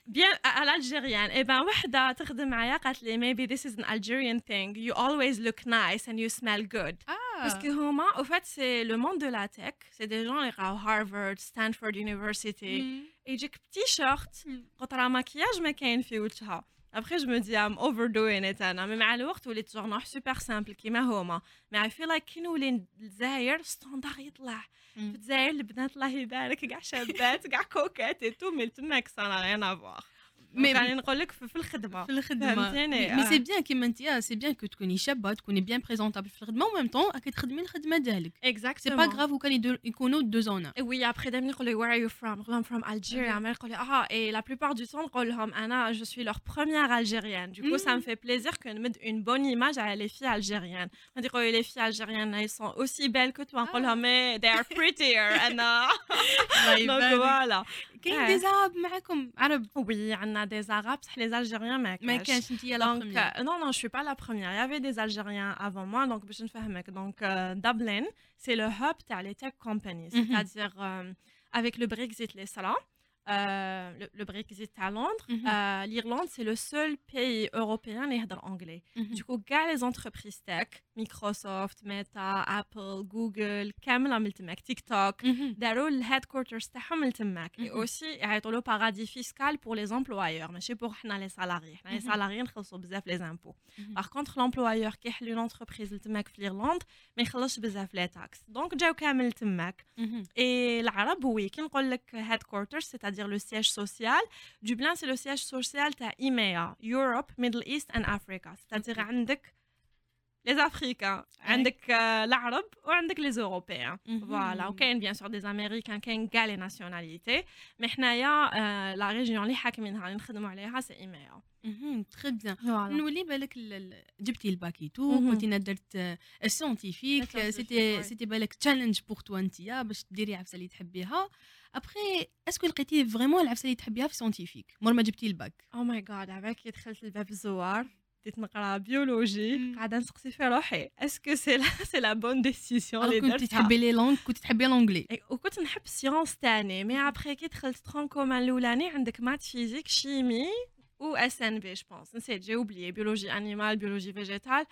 Speaker 2: بيان الألجيريان. اي بان وحدة تخدم معايا قالت لي maybe this is an Algerian thing. You always look nice and you smell good. parce que هما au fait c'est le monde de la tech. C'est des gens اللي راهو Harvard Stanford University يجيك بتيشيرت
Speaker 1: مم.
Speaker 2: قطره مكياج ما كاين في وجهها. après je me dis I'm overdoing it أنا mais مع الوقت وليت toujours super simple كيما هما mais I feel like كي نولي الجزائر standard يطلع في. الجزائر البنات الله يبارك كاع شابات كاع coquettes et tout mais تماك ça rien à
Speaker 1: voir mais-
Speaker 2: يعني نقول لك في في الخدمة.
Speaker 1: في الخدمة.
Speaker 2: فهمتيني؟
Speaker 1: mais
Speaker 2: آه.
Speaker 1: c'est bien كيما انت c'est bien que تكوني شابه تكوني bien présentable في الخدمة. و même temps راكي تخدمي الخدمه ديالك سي pas
Speaker 2: exactement
Speaker 1: grave وكان يدو- يكونوا دو زونا
Speaker 2: وي ابخي دائما يقول لي where are you from? نقول لهم from Algeria. ما يقول لي آه et la plupart du temps نقول لهم أنا je suis leur première algérienne. Du coup ça me fait plaisir que نمد une bonne image à les filles algériennes. غادي يقولوا لي les filles algériennes elles sont aussi belles que toi. نقول لهم mais they are prettier أنا (laughs) donc voilà.
Speaker 1: كاين
Speaker 2: آه.
Speaker 1: دي زعاب معاكم عرب
Speaker 2: oui عندنا des arabes بصح les algériens ما
Speaker 1: ما
Speaker 2: كاش
Speaker 1: كانش انت لا
Speaker 2: Donc,
Speaker 1: بروميير
Speaker 2: euh, non, non, je suis pas la première. Il y avait des Algériens avant moi, donc je ne fais Donc, euh, Dublin, c'est le hub de les tech companies.
Speaker 1: Mhm.
Speaker 2: C'est-à-dire, euh, avec le Brexit, les salons, euh, le, le Brexit à Londres,
Speaker 1: Mhm.
Speaker 2: euh, l'Irlande, c'est le seul pays européen qui parle anglais. Du coup, gars, les entreprises tech, Microsoft, Meta, Apple, Google, كامل عملت معك TikTok, داروا ال headquarters تاعهم لتماك et
Speaker 1: مهم.
Speaker 2: aussi يعيطوا له paradis fiscal pour les employeurs ماشي pour حنا les salariés حنا les
Speaker 1: مهم.
Speaker 2: salariés نخلصوا بزاف les impôts
Speaker 1: مهم.
Speaker 2: par contre l'employeur كي يحل une entreprise لتماك في ايرلند ما يخلصش بزاف les taxes donc جاو كامل تماك اي العرب وي كي نقول لك هيدكوارترز سيتادير لو سياج سوسيال Dublin c'est le siège social تاع EMEA Europe Middle East and Africa c'est-à-dire
Speaker 1: OK.
Speaker 2: عندك les Africains عندك آه، العرب وعندك les Européens voilà وكاين bien sûr des Américains كاين كاع les nationalités mais حنايا آه، la région اللي حاكمينها اللي نخدموا عليها c'est EMEA
Speaker 1: très bien
Speaker 2: voilà
Speaker 1: نولي بالك ال- ال- جبتي ال bac tout
Speaker 2: مهم.
Speaker 1: قلتي أنا درت ال
Speaker 2: scientifique
Speaker 1: ال
Speaker 2: scientifique،
Speaker 1: c'était oui. c'était بالك challenge pour toi انتيا باش ديري عفسه اللي تحبيها après est-ce que لقيتي vraiment العفسه اللي تحبيها في scientifique مور ما جبتي ال
Speaker 2: bac oh my God عباك كي دخلت الباب الزوار بديت نقرا
Speaker 1: biologie.
Speaker 2: قاعدة نسقسي في روحي est-ce que c'est la c'est la bonne décision اللي
Speaker 1: كنت تحبي لي لونغ كنت تحبي l'anglais
Speaker 2: et، وكنت نحب sciences تاني mais après كي دخلت tronc commun الاولاني عندك maths physique chimie و SNV je pense نسيت j'ai oublié biologie animale biologie végétale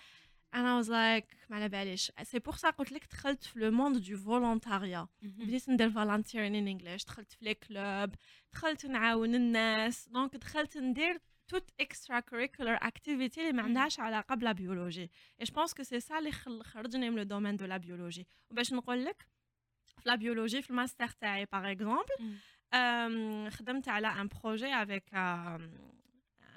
Speaker 2: أنا was like ما على باليش c'est pour ça قلت لك دخلت في le monde du volontariat بديت ندير volunteering in English دخلت في les clubs دخلت نعاون الناس donc دخلت ندير toute extracurricular activity اللي ما
Speaker 1: مم.
Speaker 2: عندهاش علاقه بلا biologie et je pense que c'est ça اللي خل- خرجني من le domaine de la biologie وباش نقول لك في la biologie في الماستر تاعي par exemple خدمت على un projet avec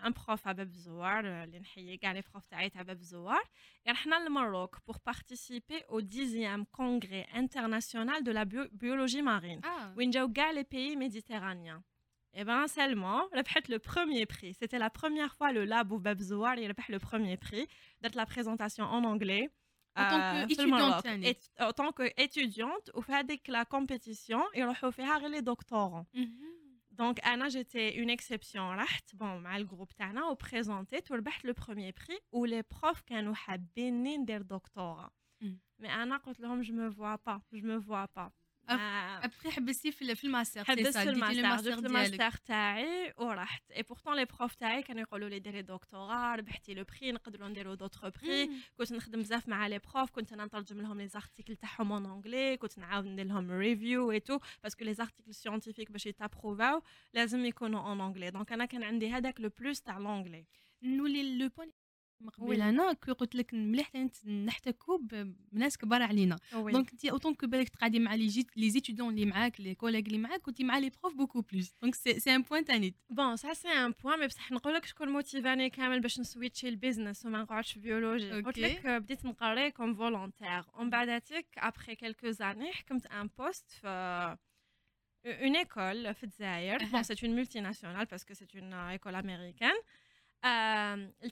Speaker 2: un prof باب الزوار اللي نحيي كاع les profs تاعي تاع باب الزوار رحنا للمروك pour participer au 10 congrès international de la biologie marine وين جاو كاع les pays méditerranéens Et ben seulement, ربحت le premier prix. C'était la première fois le lab ou Bab Zouar, il ربح le premier prix d'être la présentation en anglais.
Speaker 1: En tant
Speaker 2: euh,
Speaker 1: que
Speaker 2: في المروك.
Speaker 1: étudiante يعني.
Speaker 2: Et- En tant qu'étudiante, وفي هذيك la compétition, يروحوا فيها غير les doctorants. Donc أنا j'étais une exception رحت bon مع ال groupe تاعنا وبريزونتيت وربحت le premier prix و les profs كانوا حابيني ندير دكتوراه
Speaker 1: مم.
Speaker 2: mais أنا قلت لهم je me vois pas je me vois pas
Speaker 1: ابخي حبستي في الماستر
Speaker 2: حبست في الماستر
Speaker 1: ديالك
Speaker 2: الماستر تاعي ورحت et pourtant les profs تاعي كانوا يقولوا لي ديري دكتوراه ربحتي le prix نقدروا نديروا d'autres
Speaker 1: prix.
Speaker 2: كنت نخدم بزاف مع les profs كنت أنا نترجم لهم les articles تاعهم en anglais كنت نعاود ندير لهم review et tout parce que les articles scientifiques باش يتابروفاو لازم يكونوا en anglais donc أنا كان عندي هذاك le plus تاع l'anglais
Speaker 1: نولي le point قبل
Speaker 2: oui.
Speaker 1: أنا كي قلت لك مليح نحتكوا بناس كبار علينا. donc انت autant que بالك تقعدي مع les جيت les étudiants اللي معاك les collègues اللي معاك كنتي مع les profs beaucoup plus donc c'est un point تاني
Speaker 2: bon ça c'est un point mais بصح نقول لك شكون موتيفاني كامل باش نسويتشي ال business وما نقعدش في biologie قلت. لك آه، بديت نقري comme volontaire ومن بعداتك après quelques années حكمت un poste في une école في الجزائر. bon c'est une multinationale parce que c'est une école américaine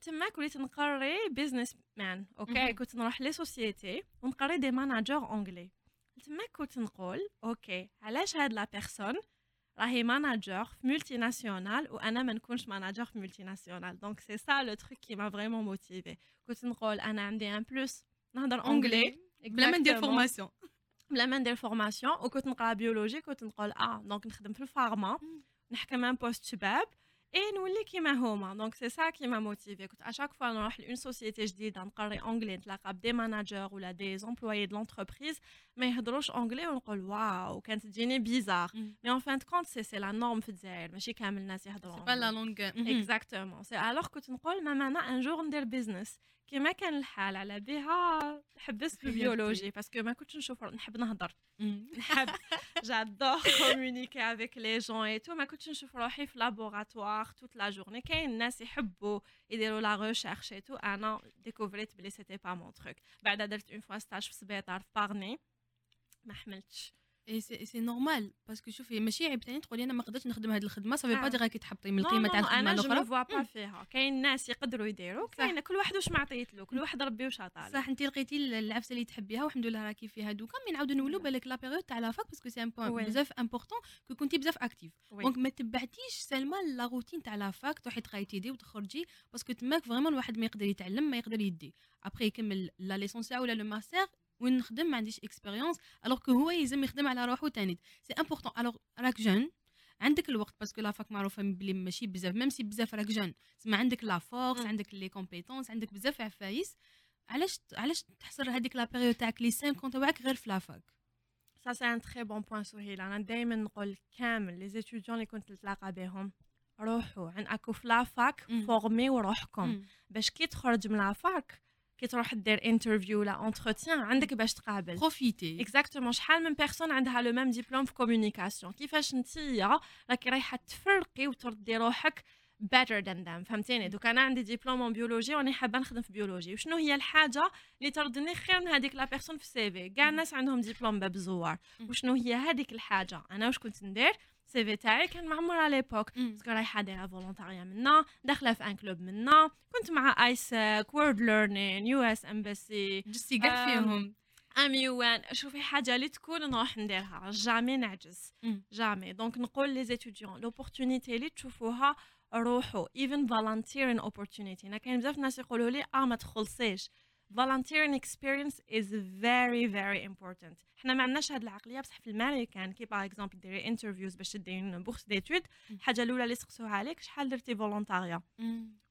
Speaker 2: تماك وليت نقري businessmen
Speaker 1: OK.
Speaker 2: كنت نروح les sociétés ونقري des managers anglais تماك كنت نقول OK علاش هاد la personne راهي manager في multinationale وأنا ما نكونش manager في multinationale donc c'est ça le truc qui m'a vraiment motivé كنت نقول أنا عندي un plus نهضر anglais
Speaker 1: بلا ما ندير. formation
Speaker 2: بلا ما ندير formation وكنت نقرا biologie كنت نقول آه donc نخدم في ال pharma. نحكم un poste شباب. اي نولي كيما هما. donc c'est ça qui m'a motivé كنت à chaque fois نروح ل une société جديدة نقري anglais نتلاقى ب des managers ولا des employés de l'entreprise ما يهضروش anglais ونقول wow كانت تجيني bizarre mais en fin de compte c'est c'est la norme في الجزائر. ماشي كامل الناس يهضروا
Speaker 1: pas la langue
Speaker 2: exactement c'est alors كنت نقول ما معنى un jour ندير business كيما كان الحال على بها حبست ال biologie. parce que ما كنتش نشوف نحب نهضر. (laughs) نحب j'adore communiquer avec les gens et tout ما كنتش نشوف روحي في laboratoire toute la journée كاين الناس يحبوا يديروا la recherche et tout أنا ديكوفريت بلي c'était pas mon truc بعد درت une fois stage في سبيطار في Parnet ما حملتش.
Speaker 1: et c'est c'est normal parce que شوفي ماشي عيب تاني تقولي أنا ما قدرتش نخدم هذه الخدمة صافي با
Speaker 2: آه.
Speaker 1: دي راكي تحبطي من القيمه تاع الخدمه
Speaker 2: أنا je
Speaker 1: الاخرى
Speaker 2: فوا با. فيها كاين ناس يقدروا يديروا. كاين كل واحد واش ما عطيت له كل واحد ربي واش عطاه
Speaker 1: صح انت لقيتي العفسة اللي تحبيها والحمد لله راكي فيها دوكا mais نعاودو نولو بالك la période تاع la fac parce que c'est un
Speaker 2: point oui.
Speaker 1: بزاف important que كنتي بزاف
Speaker 2: active.
Speaker 1: donc ما تبعتيش سلمى la routine تاع la fac تروحي تقراي TD وتخرجي parce que تماك vraiment الواحد ما يقدر يتعلم ما يقدر يدي ابخي يكمل la licence تاعو ولا le master وين نخدم ما عنديش expérience alors que هو يلزم يخدم على روحو تاني c'est important alors راك jeune عندك الوقت parce que la fac معروفة بلي ماشي بزاف même si بزاف راك jeune تسمى عندك la
Speaker 2: force.
Speaker 1: عندك les compétences عندك بزاف عفايس. علاش علاش تحصر هذيك la période تاعك les 5 تاعك غير في la fac
Speaker 2: ça c'est un très bon point سهيل أنا دائما نقول كامل les étudiants اللي كنت نتلاقى بهم روحوا. عندكم في la
Speaker 1: fac.
Speaker 2: فورميو روحكم. باش كي تخرج من la fac كي تروح دير interview ولا entretien عندك باش تقابل.
Speaker 1: profitez.
Speaker 2: exactement شحال من personne عندها le même diplôme في communication كيفاش نتيا راكي رايحة تفرقي وتردي روحك better than them فهمتيني؟ donc أنا عندي diplôme en biologie واني حابة نخدم في biologie وشنو هي الحاجة اللي تردني خير من هذيك la personne في ال CV كاع الناس عندهم ديبلوم باب الزوار
Speaker 1: مم.
Speaker 2: وشنو هي هذيك الحاجة؟ أنا واش كنت ندير؟ ال CV تاعي كان معمر à l'époque parce que رايحة دايرة volontariat منا داخلة في un club منا. كنت مع AIESEC World Learning US Embassy
Speaker 1: جستي كاع فيهم.
Speaker 2: امي وين شوفي حاجة اللي تكون نروح نديرها. jamais نعجز. jamais donc نقول les étudiants l'opportunité اللي تشوفوها روحوا. Even volunteering opportunity. أنا كاين بزاف ناس يقولوا لي آه ما تخلصيش. Volunteering experience is very very important. حنا ما عندناش هاد العقلية بصح في الامريكان كي par exemple ديري interviews باش تديري bourse d'études الحاجة الأولى اللي يسقسوها عليك شحال درتي volontariat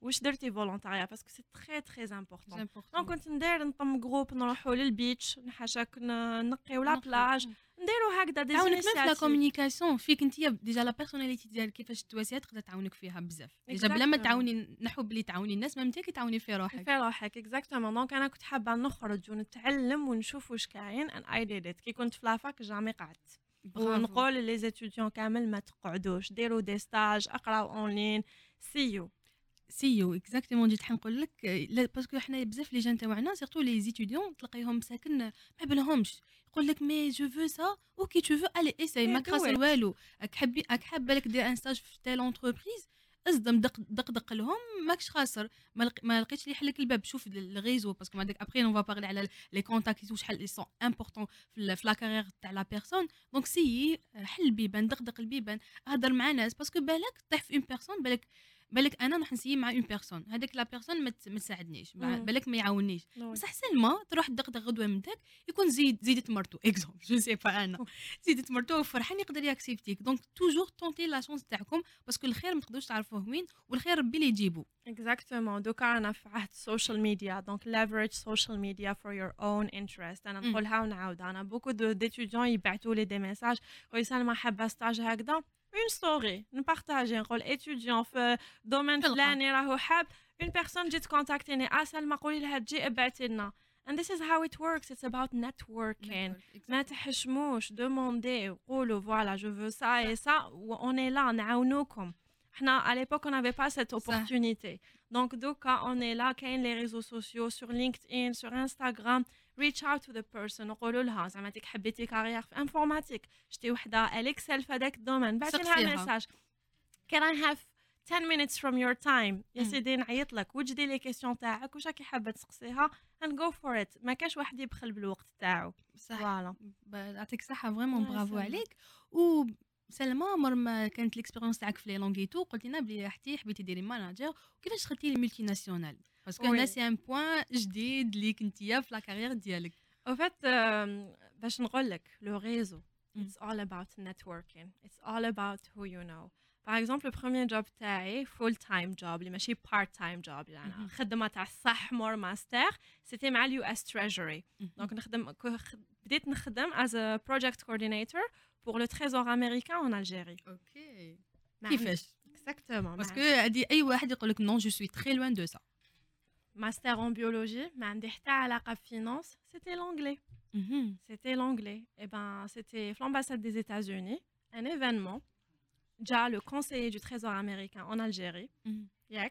Speaker 2: واش درتي volontariat parce que c'est très très important donc كنت ندير نطم groupe نروحوا لل beach حاشاك نقيو la plage نديروا هكذا دي
Speaker 1: تعاونك même في
Speaker 2: la.
Speaker 1: communication فيك انت déjà la personnalité ديالك كيفاش تواسيها تقدر تعاونك فيها بزاف. déjà بلا ما. تعاوني نحو بلي تعاوني الناس ما انت كي تعاوني في روحك؟
Speaker 2: في روحك exactement donc أنا كنت حابة نخرج ونتعلم ونشوف واش كاين and I did it كي كنت في la fac jamais قعدت. ونقول les étudiants كامل ما تقعدوش ديروا des stages اقراو اونلاين سي يو
Speaker 1: سي يو exactement جيت حنقول لك parce que حنا بزاف les jeunes تاعنا surtout les étudiants تلقيهم ساكن ما بالهمش. يقول لك مي جو فو سا أوكي تو فو الي اساي ما
Speaker 2: do
Speaker 1: كراسل
Speaker 2: it.
Speaker 1: والو. راك حبي راك حابه لك دير ان ستاج في تيل انتربريز اصدم دق دق دق لهم ماكش خاسر. ما, لق... ما لقيتش اللي يحلك الباب. شوف الريزو باسكو بعدك ابري اون بارلي على لي كونتاكت شحال لي سون امبورطون في لا كارير تاع لا بيرسون دونك سي حل البيبان دق البيبان. هضر مع ناس باسكو بالك طيح في اون بيرسون بالك بالك أنا نروح نسيي مع اون بيرسون هذاك لا بيرسون ما تساعدنيش. بالك ما يعاونيش بصح سلمى تروح تدغدغ غدوة من داك يكون زيد زيدت مرتو. exemple je sais pas أنا. (laughs) زيدت مرتو وفرحان يقدر ياكسبتيك donc toujours tentez la chance تاعكم parce que الخير ما تقدروش تعرفوه وين والخير ربي اللي يجيبو.
Speaker 2: exactement دوكا أنا في عهد ال social media donc leverage social media for your own interest أنا نقولها ونعاود. أنا beaucoup de d'étudiants يبعثوا لي des messages ويسأل ما حابة stage هكذا. Une story نبارطاجي نقول étudiant في domaine فلاني راهو حاب une personne جيت كونتاكتيني اسلمى قولي لها تجي ابعثي لنا and this is how it works it's about networking ما تحشموش demandez قولوا voilà je veux ça et ça on est là نعاونوكم حنا à l'époque on n'avait pas cette opportunité donc دوكا on est là كاين les réseaux sociaux sur LinkedIn sur Instagram reach out to the person نقولوا لها زعما انت حبيتي carrière في informatique شتي وحدة ال excelle في هذاك ال domaine بعثي لها message can I have 10 minutes from your time يا سيدي نعيط لك. وجدي les questions تاعك واش راكي حابة تسقسيها؟ And go for it. ما كاش واحد يبخل بالوقت تاعو.
Speaker 1: صح. voilà يعطيك الصحة vraiment bravo عليك. و سلمى مر ما كانت l'expérience تاعك في les langues tout قلت لنا بلي حتي حبيتي ديري manager وكيفاش دخلتي les multinationales parce que هنا c'est un point جديد اللي كنتيا في la carrière ديالك
Speaker 2: au fait باش نقول لك le réseau it's all about networking. It's all about who you know. par exemple ال première job تاعي full time job اللي ماشي part time job يعني خدمه تاع الصح مور master c'était مع ال US Treasury donc نخدم بديت نخدم as project coordinator pour le trésor américain en Algérie
Speaker 1: ok كيفاش
Speaker 2: exactement
Speaker 1: parce que هادي اي واحد يقول لك non je suis très loin de ça
Speaker 2: master en biologie, mais la finance, c'était l'anglais.
Speaker 1: Mhm.
Speaker 2: C'était l'anglais. Et eh ben, c'était l'ambassade des États-Unis, un événement. Déjà, le conseiller du Trésor américain en Algérie,
Speaker 1: mhm.
Speaker 2: il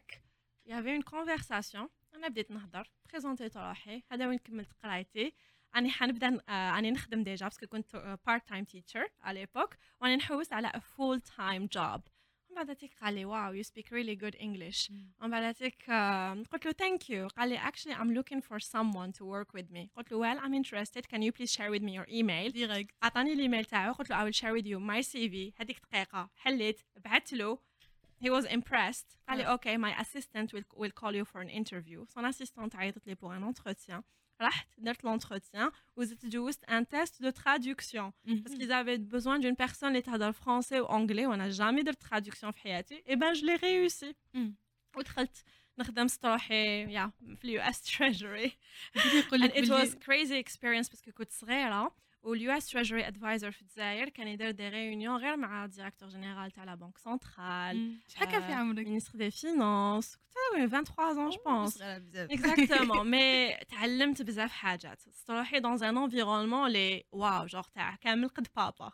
Speaker 2: y avait une conversation. On a نهضر présenter روحي هذا وين كملت قرايتي راني حنبدا راني نخدم ديجا باسكو كنت بارت تايم تيتشر على ليبوك وراني نحوس على فول تايم جوب من بعد هذيك قال لي واو يو سبيك ريلي جود انجلش من بعد هذيك قلت له ثانك يو قال لي actually I'm looking for someone to work with me قلت له well I'm interested can you please share with me your email
Speaker 1: ديريكت
Speaker 2: عطاني الايميل تاعو قلت له I will share with you my CV هذيك دقيقه حليت بعثت له he was impressed قال لي okay my assistant will, will call you for an interview son assistante عيطت لي pour un entretien رحت درت l'entretien وزدت جوزت un test de traduction parce qu'ils avaient besoin d'une personne اللي تهضر français ou anglais وانا jamais درت traduction في حياتي et ben je l'ai réussi ودخلت نخدم ستروحي يا في اليو اس تريجري and it was crazy experience باسكو كنت صغيره واليو اس تريجري ادفايزر في الجزائر كان يدير des réunions غير مع ال directeur général تاع la banque centrale
Speaker 1: شحال كان في عمرك
Speaker 2: ministre des finances كنت 23 ans je pense. (laughs) exactement mais تعلمت بزاف حاجات تروحي dans un environnement اللي واو جوغ تاع كامل قد بابا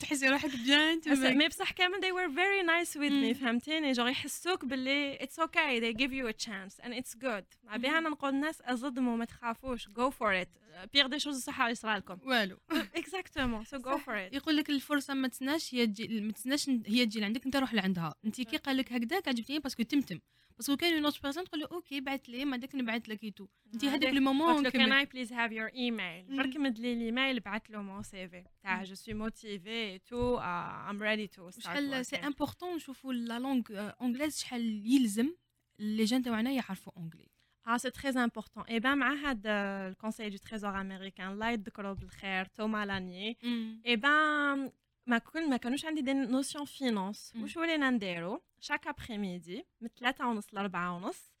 Speaker 1: تحسي روحك bien
Speaker 2: mais بصح كامل they were very nice with me فهمتيني جوغ يحسوك باللي it's okay they give you a chance and it's good. بها أنا نقول للناس اصدموا ما تخافوش go for it. pire des choses صح يصرى لكم
Speaker 1: والو.
Speaker 2: exactement so go for it
Speaker 1: يقول لك الفرصة ما تسناش هي تجي ما تسناش هي تجي لعندك أنت روح لعندها. أنت كي قال لك هكذاك عجبتني parce que تمتم. parce que كاين une autre personne تقول له ok بعث لي ما داك نبعث لك et tout أنت هذاك le moment
Speaker 2: كان اي please have your email برك مد لي الايميل بعث له mon CV تاع je suis motivé tout I'm ready tout
Speaker 1: شحال سي امبورطون نشوفوا la langue anglaise شحال يلزم. les jeunes تاعنا يعرفوا anglais
Speaker 2: Ah, c'est très important. Et ben, مع هذا le conseil du trésor américain الله يذكره بالخير توما لاني et ben ما كن ما كانوش عندي des notions finance واش ولينا نديرو chaque après-midi من 3 ونص ل 4 ونص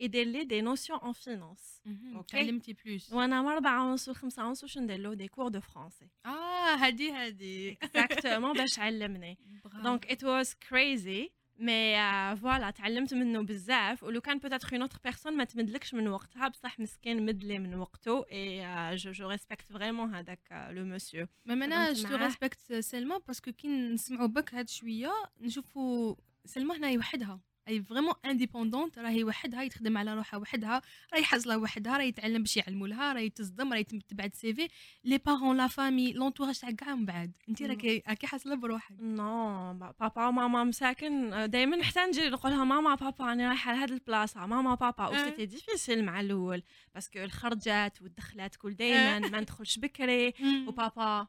Speaker 2: يدير لي des notions en finance
Speaker 1: ok تعلمتي plus
Speaker 2: وأنا من 4 ونص و 5 ونص واش ندير له des cours de français
Speaker 1: آه هادي هادي
Speaker 2: exactement باش علمني donc it was crazy mais voilà تعلمت منه بزاف ولو كان peut-être une autre personne ما تمدلكش من وقتها بصح مسكين مدلي من وقته et je je respecte vraiment هذاك le monsieur
Speaker 1: mais أنا je respecte سلمى parce que كي نسمعوا بك هاد شوية نشوفوا سلمى هنا وحدها et vraiment indépendante راهي وحدها يتخدم على روحها وحدها راهي حاصلة وحدها راهي يتعلم باش يعلموا لها راهي تصدم راهي تبعت CV. les parents la famille l'entourage تاع كاع من بعد. انت راكي راكي حاصلة بروحك.
Speaker 2: نو بابا وماما مساكن. دائما حتى نجي نقول لها ماما بابا راني رايحة لهاد البلاصة. ماما بابا. و c'était difficile مع الأول parce que الخرجات والدخلات كل دائما ما ندخلش بكري. (laughs) وبابا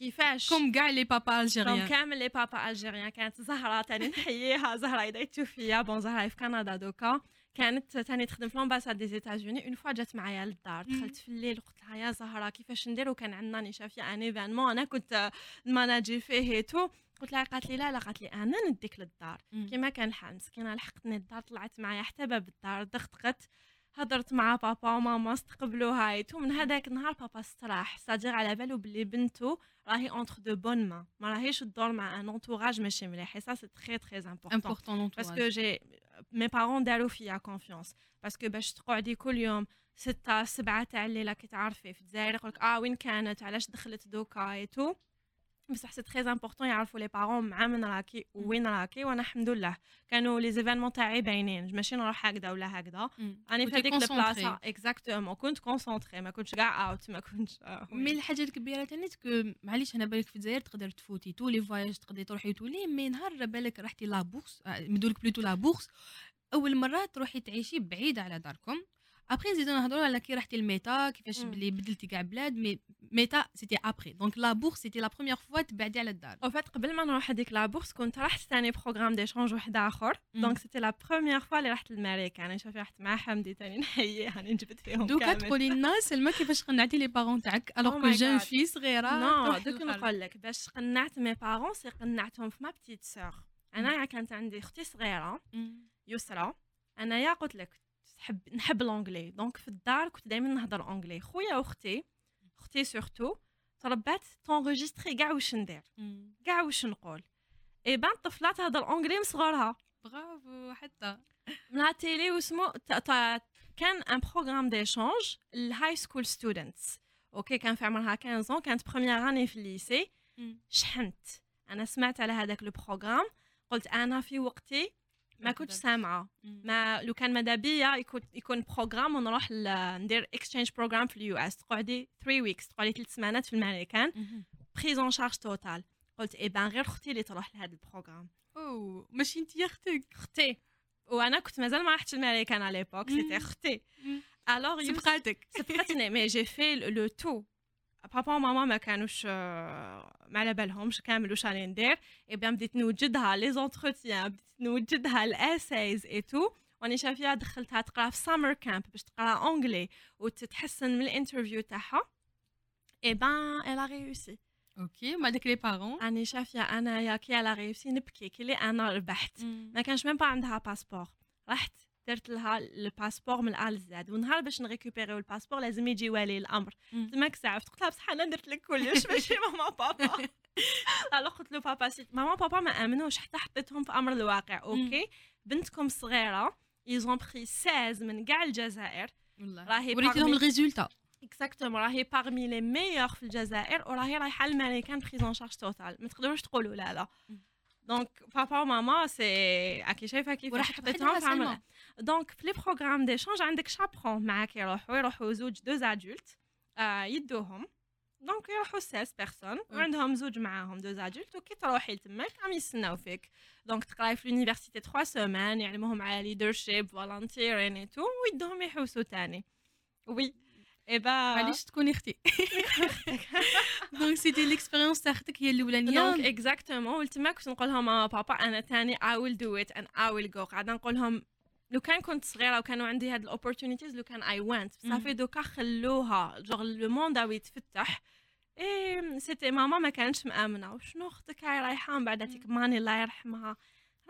Speaker 2: كيفاش
Speaker 1: comme كاع les
Speaker 2: papas
Speaker 1: algériens
Speaker 2: كامل les papas algériens كانت زهره تاني نحييها زهره اذا توفيا bon زهره في كندا دوكا كانت تاني تخدم في l'ambassade des États-Unis une fois جات معايا للدار. دخلت في الليل قلت لها يا زهره كيفاش ندير وكان عندنا في un événement أنا كنت ماناجي فيه et tout قلت لها قالت لي لا لا قالت لي أنا نديك للدار كيما كان الحال مسكينه لحقتني الدار طلعت معايا حتى باب الدار دغدغت هضرت مع بابا وماما استقبلوها et tout من هذاك النهار بابا استراح ça veut dire على بالو بلي بنته راهي entre de bonnes mains ما راهيش تدور مع un entourage ماشي مليح. ça c'est très très important
Speaker 1: parce
Speaker 2: que j'ai mes parents داروا فيا confiance parce que باش تقعدي كل يوم ستة سبعة تاع الليلة كي تعرفي في الجزائر يقولك آه وين كانت؟ علاش دخلت دوكا؟ et tout بصح c'est très important يعرفوا les parents مع من راكي وين راكي وأنا الحمد لله كانوا les événements تاعي باينين ماشي نروح هكذا ولا هكذا راني في هذيك البلاصه. exactement كنت concentrée ما كنتش كاع out ما كنتش.
Speaker 1: mais الحاجة الكبيره تاني que معليش أنا بالك في الجزائر تقدر تفوتي tous les voyages تقدري تروحي تولي mais نهار بالك رحتي la bourse ندولك plutôt la bourse اول مره تروحي تعيشي بعيد على داركم ابخي نزيدو نهضروا على كي رحتي ل Meta
Speaker 2: كيفاش.
Speaker 1: بلي بدلتي كاع بلاد mais Meta c'était après donc la bourse c'était la première fois تبعدي على الدار
Speaker 2: en fait قبل ما نروح هذيك la bourse كنت رحت ثاني programme d'échange واحد
Speaker 1: آخر.
Speaker 2: donc c'était la première fois اللي رحت للماريكان يعني شوفي رحت مع حمدي تاني (laughs) نحييه راني جبت فيهم
Speaker 1: دوكا تقولي لنا سلمى (laughs) كيفاش قنعتي les parents تاعك
Speaker 2: alors
Speaker 1: que
Speaker 2: jeune
Speaker 1: fille صغيره non
Speaker 2: دوك. نقول لك باش قنعت mes parents c'est قنعتهم في ma petite sœur أنايا كانت عندي أختي صغيرة
Speaker 1: مم.
Speaker 2: يسرى أنايا قلت لك نحب نحب l'anglais donc في الدار كنت دائما نهضر anglais خويا واختي أختي surtout تربات ت enregistrer كاع واش ندير. كاع واش نقول. eh ben الطفله تهضر anglais من صغرها.
Speaker 1: برافو حتى.
Speaker 2: من la télé واسمو كان un programme d'échange ال high school students okay كان في عمرها 15 كانت première année في ال
Speaker 1: lycée.
Speaker 2: شحنت. أنا سمعت على هذاك ال programme قلت أنا في وقتي ما كنتش
Speaker 1: سامعة.
Speaker 2: mais لو كان ماذا بيا يكون يكون programme ونروح ندير exchange program في ال US. تقعدي 3 weeks تقعدي ثلاث سمانات في الامريكان.
Speaker 1: prise
Speaker 2: en charge totale قلت eh ben غير أختي اللي تروح لهذا ال
Speaker 1: programme أوه ماشي انت يا أختك
Speaker 2: أختي وأنا كنت مازال ما رحتش الامريكان à
Speaker 1: l'époque
Speaker 2: c'était.
Speaker 1: أختي.
Speaker 2: alors
Speaker 1: سبقاتك
Speaker 2: سبقتني mais j'ai fait le tout بابا وماما ما كانوش آه، ما على بالهمش كامل واش راني ندير eh bien بديت نوجدها les entretiens بديت نوجدها ال essays et tout واني شافيها دخلتها تقرا في summer camp باش تقرأ anglais وتتحسن من ال interview تاعها eh ben elle a
Speaker 1: réussi okay مع داك les parents
Speaker 2: راني شافيه انايا كي elle a réussi نبكي كي اللي أنا ربحت. ما كانش même pas عندها passeport رحت. درت لها ال passeport من ال A ل Z ونهار باش ن récupér يو ال passeport لازم يجي ولي الأمر.
Speaker 1: مم.
Speaker 2: ماك سعفت قلت لها بصح أنا درت لك كلش ماشي (laughs) ماما بابا ألو قلت له بابا c'est ماما بابا ما آمنوش حتى حطيتهم في أمر الواقع okay؟ بنتكم صغيرة ils ont pris 16 من كاع الجزائر. راهي
Speaker 1: وريت لهم
Speaker 2: ال
Speaker 1: résultat.
Speaker 2: exactement راهي parmi les meilleurs في الجزائر وراهي رايحة للماريكان prise en charge totale ما تقدروش تقولوا لا لا. donc بابا وماما c'est اكي شايفه كيف
Speaker 1: وراح
Speaker 2: حطيتهم في عمل donc في les programmes d'échange عندك chaperon معاك يروحوا يروحوا زوج deux adultes آه يدوهم donc يروحوا 16 personnes وعندهم زوج معاهم deux adultes وكي تروحي لتماك عم يستناو فيك دونك تقراي في l'université 3 semaines يعلموهم على leadership volunteering et tout ويدوهم يحوسوا تاني oui eh ben
Speaker 1: معليش تكوني أختي donc c'était l'expérience تاع أختك هي الاولانيه
Speaker 2: donc exactement ولتما كنت نقول لهم بابا أنا تاني I will do it and I will go قاعدة نقول لهم لو كان كنت صغيره وكانوا عندي هاد ال opportunities لو كان I went صافي دوكا خلوها جوغ le monde يتفتح إيه c'était ماما ما كانتش مامنه وشنو أختك هاي رايحه من بعد تيك ماني الله يرحمها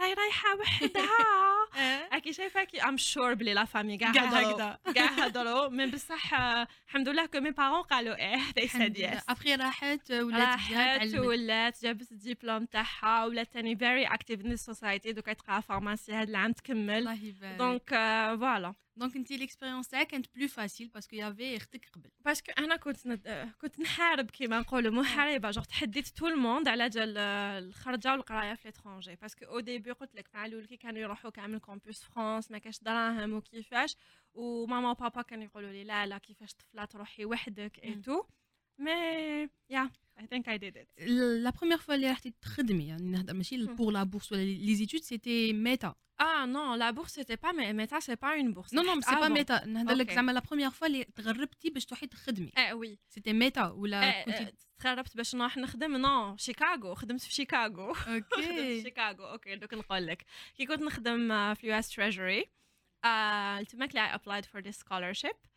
Speaker 2: راهي رايحه وحدها اكي شايفة كي I'm sure بلي la famille كاع
Speaker 1: هكذا.
Speaker 2: كاع هضروا من بصح آه، الحمد لله que mes parents قالوا إيه they said yes.
Speaker 1: ابخي راحت ولات
Speaker 2: راحت ولات جابت الدبلوم تاعها ولات تاني very active in ال society دوكا تقرا pharmacie هاد العام تكمل. donc آه، voilà
Speaker 1: donc انت l'expérience تاعك كانت plus facile parce que y avait أختك قبل
Speaker 2: parce que أنا كنت ند... كنت نحارب كيما نقولوا محاربه جوغ تحديت tout le monde على جال الخرجه والقرايه في l'étranger parce que au début قلت لك مع الأول كي كانوا يروحوا كامل Campus France ما كاش دراهم وكيفاش وماما وبابا كانوا يقولوا لي لا لا كيفاش طفله تروحي وحدك et tout mais يا I think I did it.
Speaker 1: La première fois اللي رحتي تخدمي يعني نهضر ماشي pour la bourse ولا les études c'était méta.
Speaker 2: Ah non, la bourse c'était pas mais Meta c'est pas une bourse.
Speaker 1: Non non, c'est pas Meta. نهضر لك زعما la première fois اللي تغربتي باش تروحي تخدمي.
Speaker 2: آه oui.
Speaker 1: C'était Meta ولا كنتي
Speaker 2: تغربت باش نروح نخدم non شيكاغو خدمت في شيكاغو.
Speaker 1: okay.
Speaker 2: شيكاغو okay دوك نقول لك كي كنت نخدم في US Treasury تماك لي I applied for this scholarship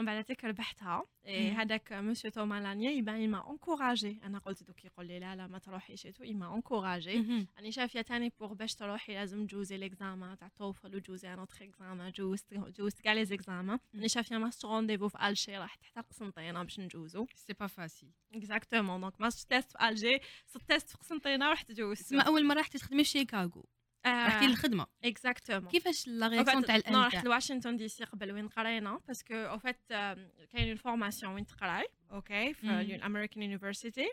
Speaker 2: ومن بعد ربحتها هذاك monsieur Thomas لانيا eh ben m'a encouragée أنا قلت دوك يقول لي لا لا ما تروحيش tout m'a encouragée راني شافيه تاني pour باش تروحي لازم تجوزي l'examen تاع TOEFL وتجوزي un autre examen جوزت جوزت كاع les examens راني شافيه ماستر rendez-vous في Alger راح تحت قسنطينه باش نجوزو
Speaker 1: c'est pas facile
Speaker 2: exactement donc ماستر تيست في الجي test في قسنطينه ورحت جوزت
Speaker 1: اول مره رحتي تخدمي في شيكاغو رحتي للخدمة.
Speaker 2: exactement
Speaker 1: كيفاش la réaction تاع الان
Speaker 2: رحت لواشنطن دي سي قبل وين قرينا؟ parce que en fait كاين une formation وين تقراي okay في ال American University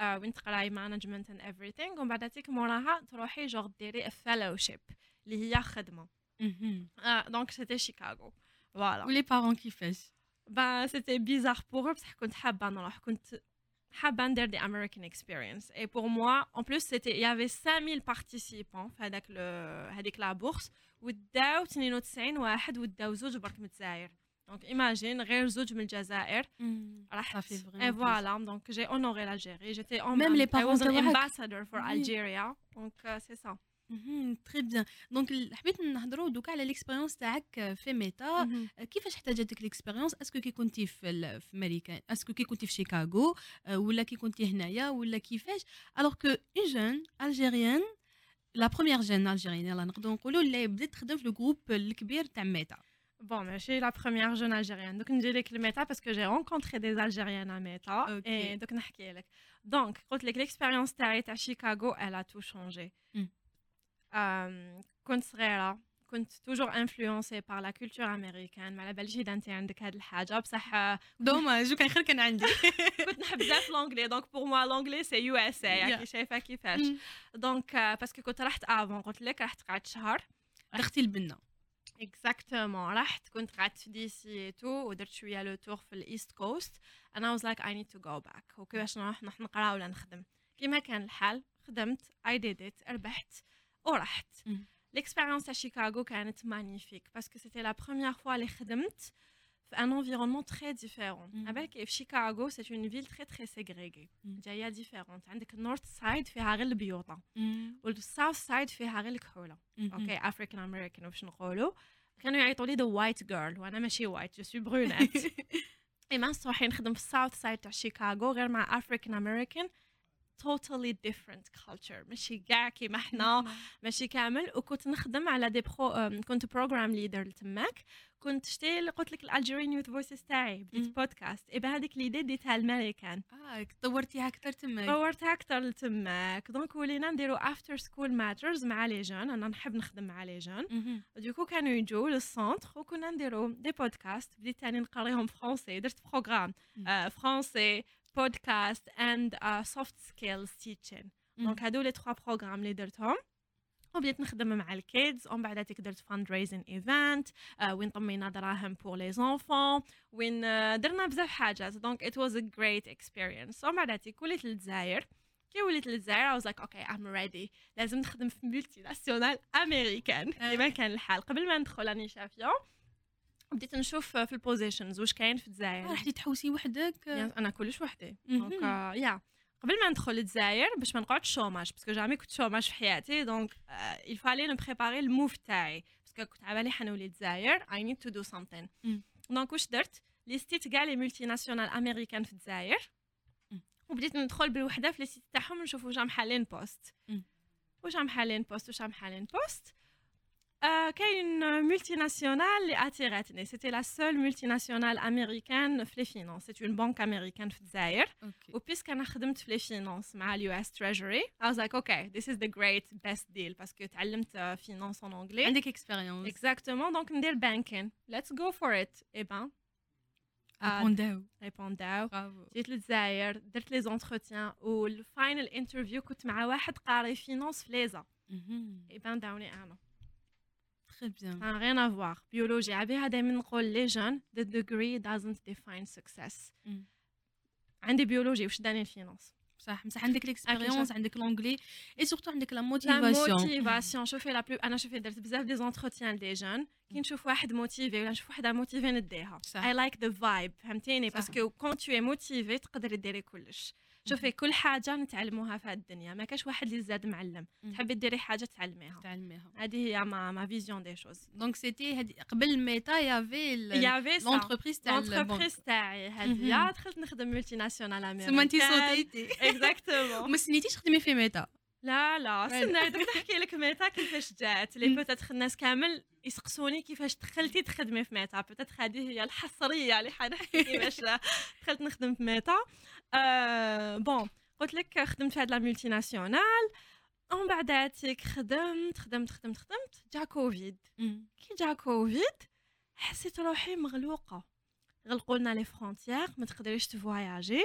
Speaker 2: وين تقراي management and everything ومن بعد تيك موراها تروحي جوغ ديري fellowship اللي هي خدمة. donc c'était شيكاغو voilà
Speaker 1: و les parents كيفاش؟
Speaker 2: bah c'était bizarre pour بصح كنت حابة نروح. كنت حابه ندير the American experience et pour moi en plus c'était y avait 5000 participants في هذاك هذيك la bourse وداو 92 واحد وداو زوج برك من الجزائر donc imagine غير زوج من الجزائر راح et voilà donc j'ai honoré l'Algérie j'étais en
Speaker 1: même les parents
Speaker 2: ambassador for Algeria donc c'est ça
Speaker 1: très bien donc حبيت نهضروا دوكا على l'expérience تاعك في ميتا كيفاش احتاجتك l'expérience est-ce que كي كنتي في في أمريكا est-ce que كي كنتي في شيكاغو ولا كي كنتي هنايا ولا كيفاش alors que une jeune algérienne la première jeune algérienne يلا نقدروا نقولوا اللي بدات تخدم في ال groupe الكبير تاع ميتا
Speaker 2: Bon, mais je suis la première jeune algérienne. Donc, je dis le méta parce que j'ai rencontré des algériennes à méta.
Speaker 1: Okay.
Speaker 2: Et donc, donc, l'expérience à Chicago, elle a tout changé.
Speaker 1: Mm.
Speaker 2: كنت صغيرة كنت toujours influencée par la culture américaine ما علاباليش اذا انت عندك هاد الحاجة. بصح
Speaker 1: dommage وكان خير كان عندي. (laughs)
Speaker 2: كنت نحب بزاف l'anglais donc pour moi l'anglais c'est USA يعني شايفة كيفاش. donc parce que كنت رحت avant قلت لك رحت قعدت شهر.
Speaker 1: رحتي البنه
Speaker 2: exactement رحت كنت قعدت في دي سي too ودرت شوية le tour في ال East Coast and I was like I need to go back وكيفاش نروح؟ نقرا ولا نخدم. كيما كان الحال خدمت I did it ربحت. ورحت l'expérience à Chicago كانت parce que c'était la première fois اللي خدمت في un environnement très différent.
Speaker 1: Mm.
Speaker 2: avec Chicago c'est une ville très très ségrégée جاية différente عندك ال North Side فيها غير البيوضه وال South Side فيها غير الكحوله okay African American باش نقولوا كانوا يعيطوا لي the white girl وأنا ماشي white je suis brunette et ما نروح نخدم في ال South Side تاع شيكاغو غير مع African American totally different culture. ماشي كاع كيما حنا ماشي كامل. وكنت نخدم على des projets كنت program leader تماك كنت شتي قلت لك ال Algerian Youth Voices تاعي بديت podcast et هذيك l'idée ديتها الامريكان
Speaker 1: آه طورتيها أكثر تماك.
Speaker 2: طورتها أكثر لتماك. donc ولينا نديرو After School Matters مع les jeunes. أنا نحب نخدم مع les jeunes. donc كانوا يجوا لل centre وكنا نديرو des podcasts بديت تاني نقريهم français درت programme français podcast and soft skills teaching donc هادو les trois programmes اللي درتهم وبديت نخدم مع ال kids ومن بعد درت fundraising event وين طمينا دراهم pour les enfants وين uh, درنا بزاف حاجات. donc it was a great experience ومن بعد وليت للجزائر. كي وليت للجزائر I was like okay I'm ready. لازم نخدم في multinationale américaine كيما كان الحال. قبل ما ندخل راني شافية. بديت نشوف في ال positions واش كاين في الجزائر
Speaker 1: رحتي تحوسي وحدك.
Speaker 2: أنا كلش وحدي. donc يا قبل ما ندخل للجزائر باش ما نقعدش chômage parce que jamais كنت chômage في حياتي donc il fallait ن préparer ال move تاعي. parce que كنت على بالي حنولي للجزائر I need to do something. donc واش درت؟ list يت كاع les multinationales américaines في الجزائر وبديت ندخل بالوحدة في les sites تاعهم نشوف واش راهم حالين poste واش راهم حالين poste واش راهم حالين poste Euh, كاين multinationale اللي attir اتني c'était la seule multinationale américaine في les finances c'était une banque américaine في الجزائر
Speaker 1: okay
Speaker 2: و puisque أنا خدمت في les finances مع ال US Treasury I was like okay this is the great best deal parce que تعلمت finance en anglais.
Speaker 1: عندك expérience
Speaker 2: exactement donc ندير banking let's go for it. et ben
Speaker 1: répond
Speaker 2: او
Speaker 1: répond او bravo
Speaker 2: جيت للجزائر درت les entretiens وال final interview كنت مع واحد قاري finance في les USA et ben داوني أنا
Speaker 1: très bien
Speaker 2: Ça n'a rien à voir. Biologie. عبيها دايما نقول les jeunes the degree doesn't define success.
Speaker 1: مم.
Speaker 2: عندي biologie وش داني ال finance
Speaker 1: صح بصح عندك ال expérience عندك l'anglais et surtout عندك la
Speaker 2: la
Speaker 1: motivation
Speaker 2: motivation شوفي la plus أنا شوفي درت بزاف des entretiens des jeunes كي نشوف واحد motivé ولا نشوف وحده motivée نديها
Speaker 1: صح.
Speaker 2: I like the vibe فهمتيني
Speaker 1: صح.
Speaker 2: parce que quand t'es motivée تقدري ديري كلش شوفي كل حاجة نتعلموها في الدنيا ما كاش واحد اللي زاد معلم. تحبي ديري حاجة تعلميها.
Speaker 1: تعلميها.
Speaker 2: هذه هي ma ma vision des choses
Speaker 1: donc c'était هادي قبل ميتا y
Speaker 2: avait y
Speaker 1: avait ça l'entreprise
Speaker 2: تاع l'entreprise
Speaker 1: تاعي.
Speaker 2: هذه دخلت نخدم multinationale américaine
Speaker 1: ثم انت صوتيتي
Speaker 2: exactement
Speaker 1: وما سنيتيش تخدمي في ميتا.
Speaker 2: لا لا؟ (laughs) استنى دوك نحكي لك ميتا كيفاش جات. et peut-être الناس كامل يسقسوني كيفاش دخلتي تخدمي في ميتا. peut-être هذه هي الحصرية اللي حنحكي كيفاش (laughs) دخلت نخدم في ميتا. bon قلت لك خدمت في هاد la multinationale ومن بعداتك خدمت خدمت خدمت خدمت جا كوفيد. كي جا كوفيد حسيت روحي مغلوقة. غلقوا لنا les frontières ما تقدريش تفواياجي.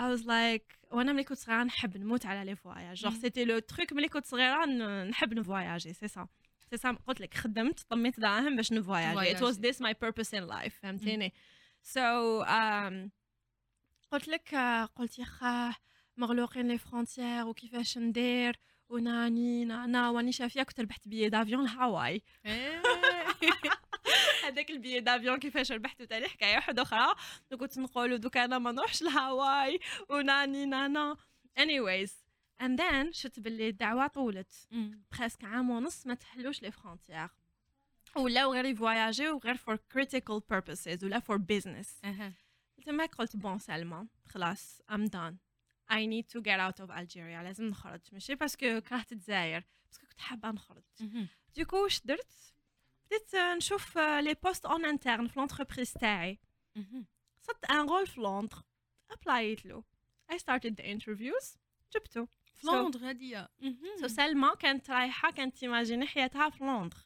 Speaker 2: I was like وأنا ملي كنت صغيرة نحب نموت على les voyages. genre
Speaker 1: مم.
Speaker 2: c'était le truc ملي كنت صغيرة نحب نفواياجي سي سا سي سا قلت لك خدمت طميت دراهم باش نفواياجي. It was this my purpose in life فهمتيني؟ so um, قلت لك قلت يا خاه مغلوقين les frontières وكيفاش ندير؟ وناني نانا وأني شافية كنت ربحت billet d'avion لهاواي. (laughs) هذاك ال billet d'avion كيفاش ربحته تاني حكاية واحدة أخرى. كنت نقولوا دوك أنا ما نروحش لهاواي. وناني نانا anyways and then شفت باللي الدعوة طولت. presque عام ونص ما تحلوش les frontières. ولاو غير يفواياجيو غير for critical purposes ولا for business. تما قلت bon سلمى. خلاص I'm done. I need to get out of Algeria. لازم نخرج. ماشي؟ parce que كرهت الجزائر. parce que كنت حابة نخرج. donc واش درت؟ بديت نشوف les postes en interne في l'entreprise تاعي. صبت un rôle في Londres applied له. I started the interviews. جبته.
Speaker 1: في لندن هادية
Speaker 2: so سلمى كانت رايحة كانت تيماجيني حياتها في Londres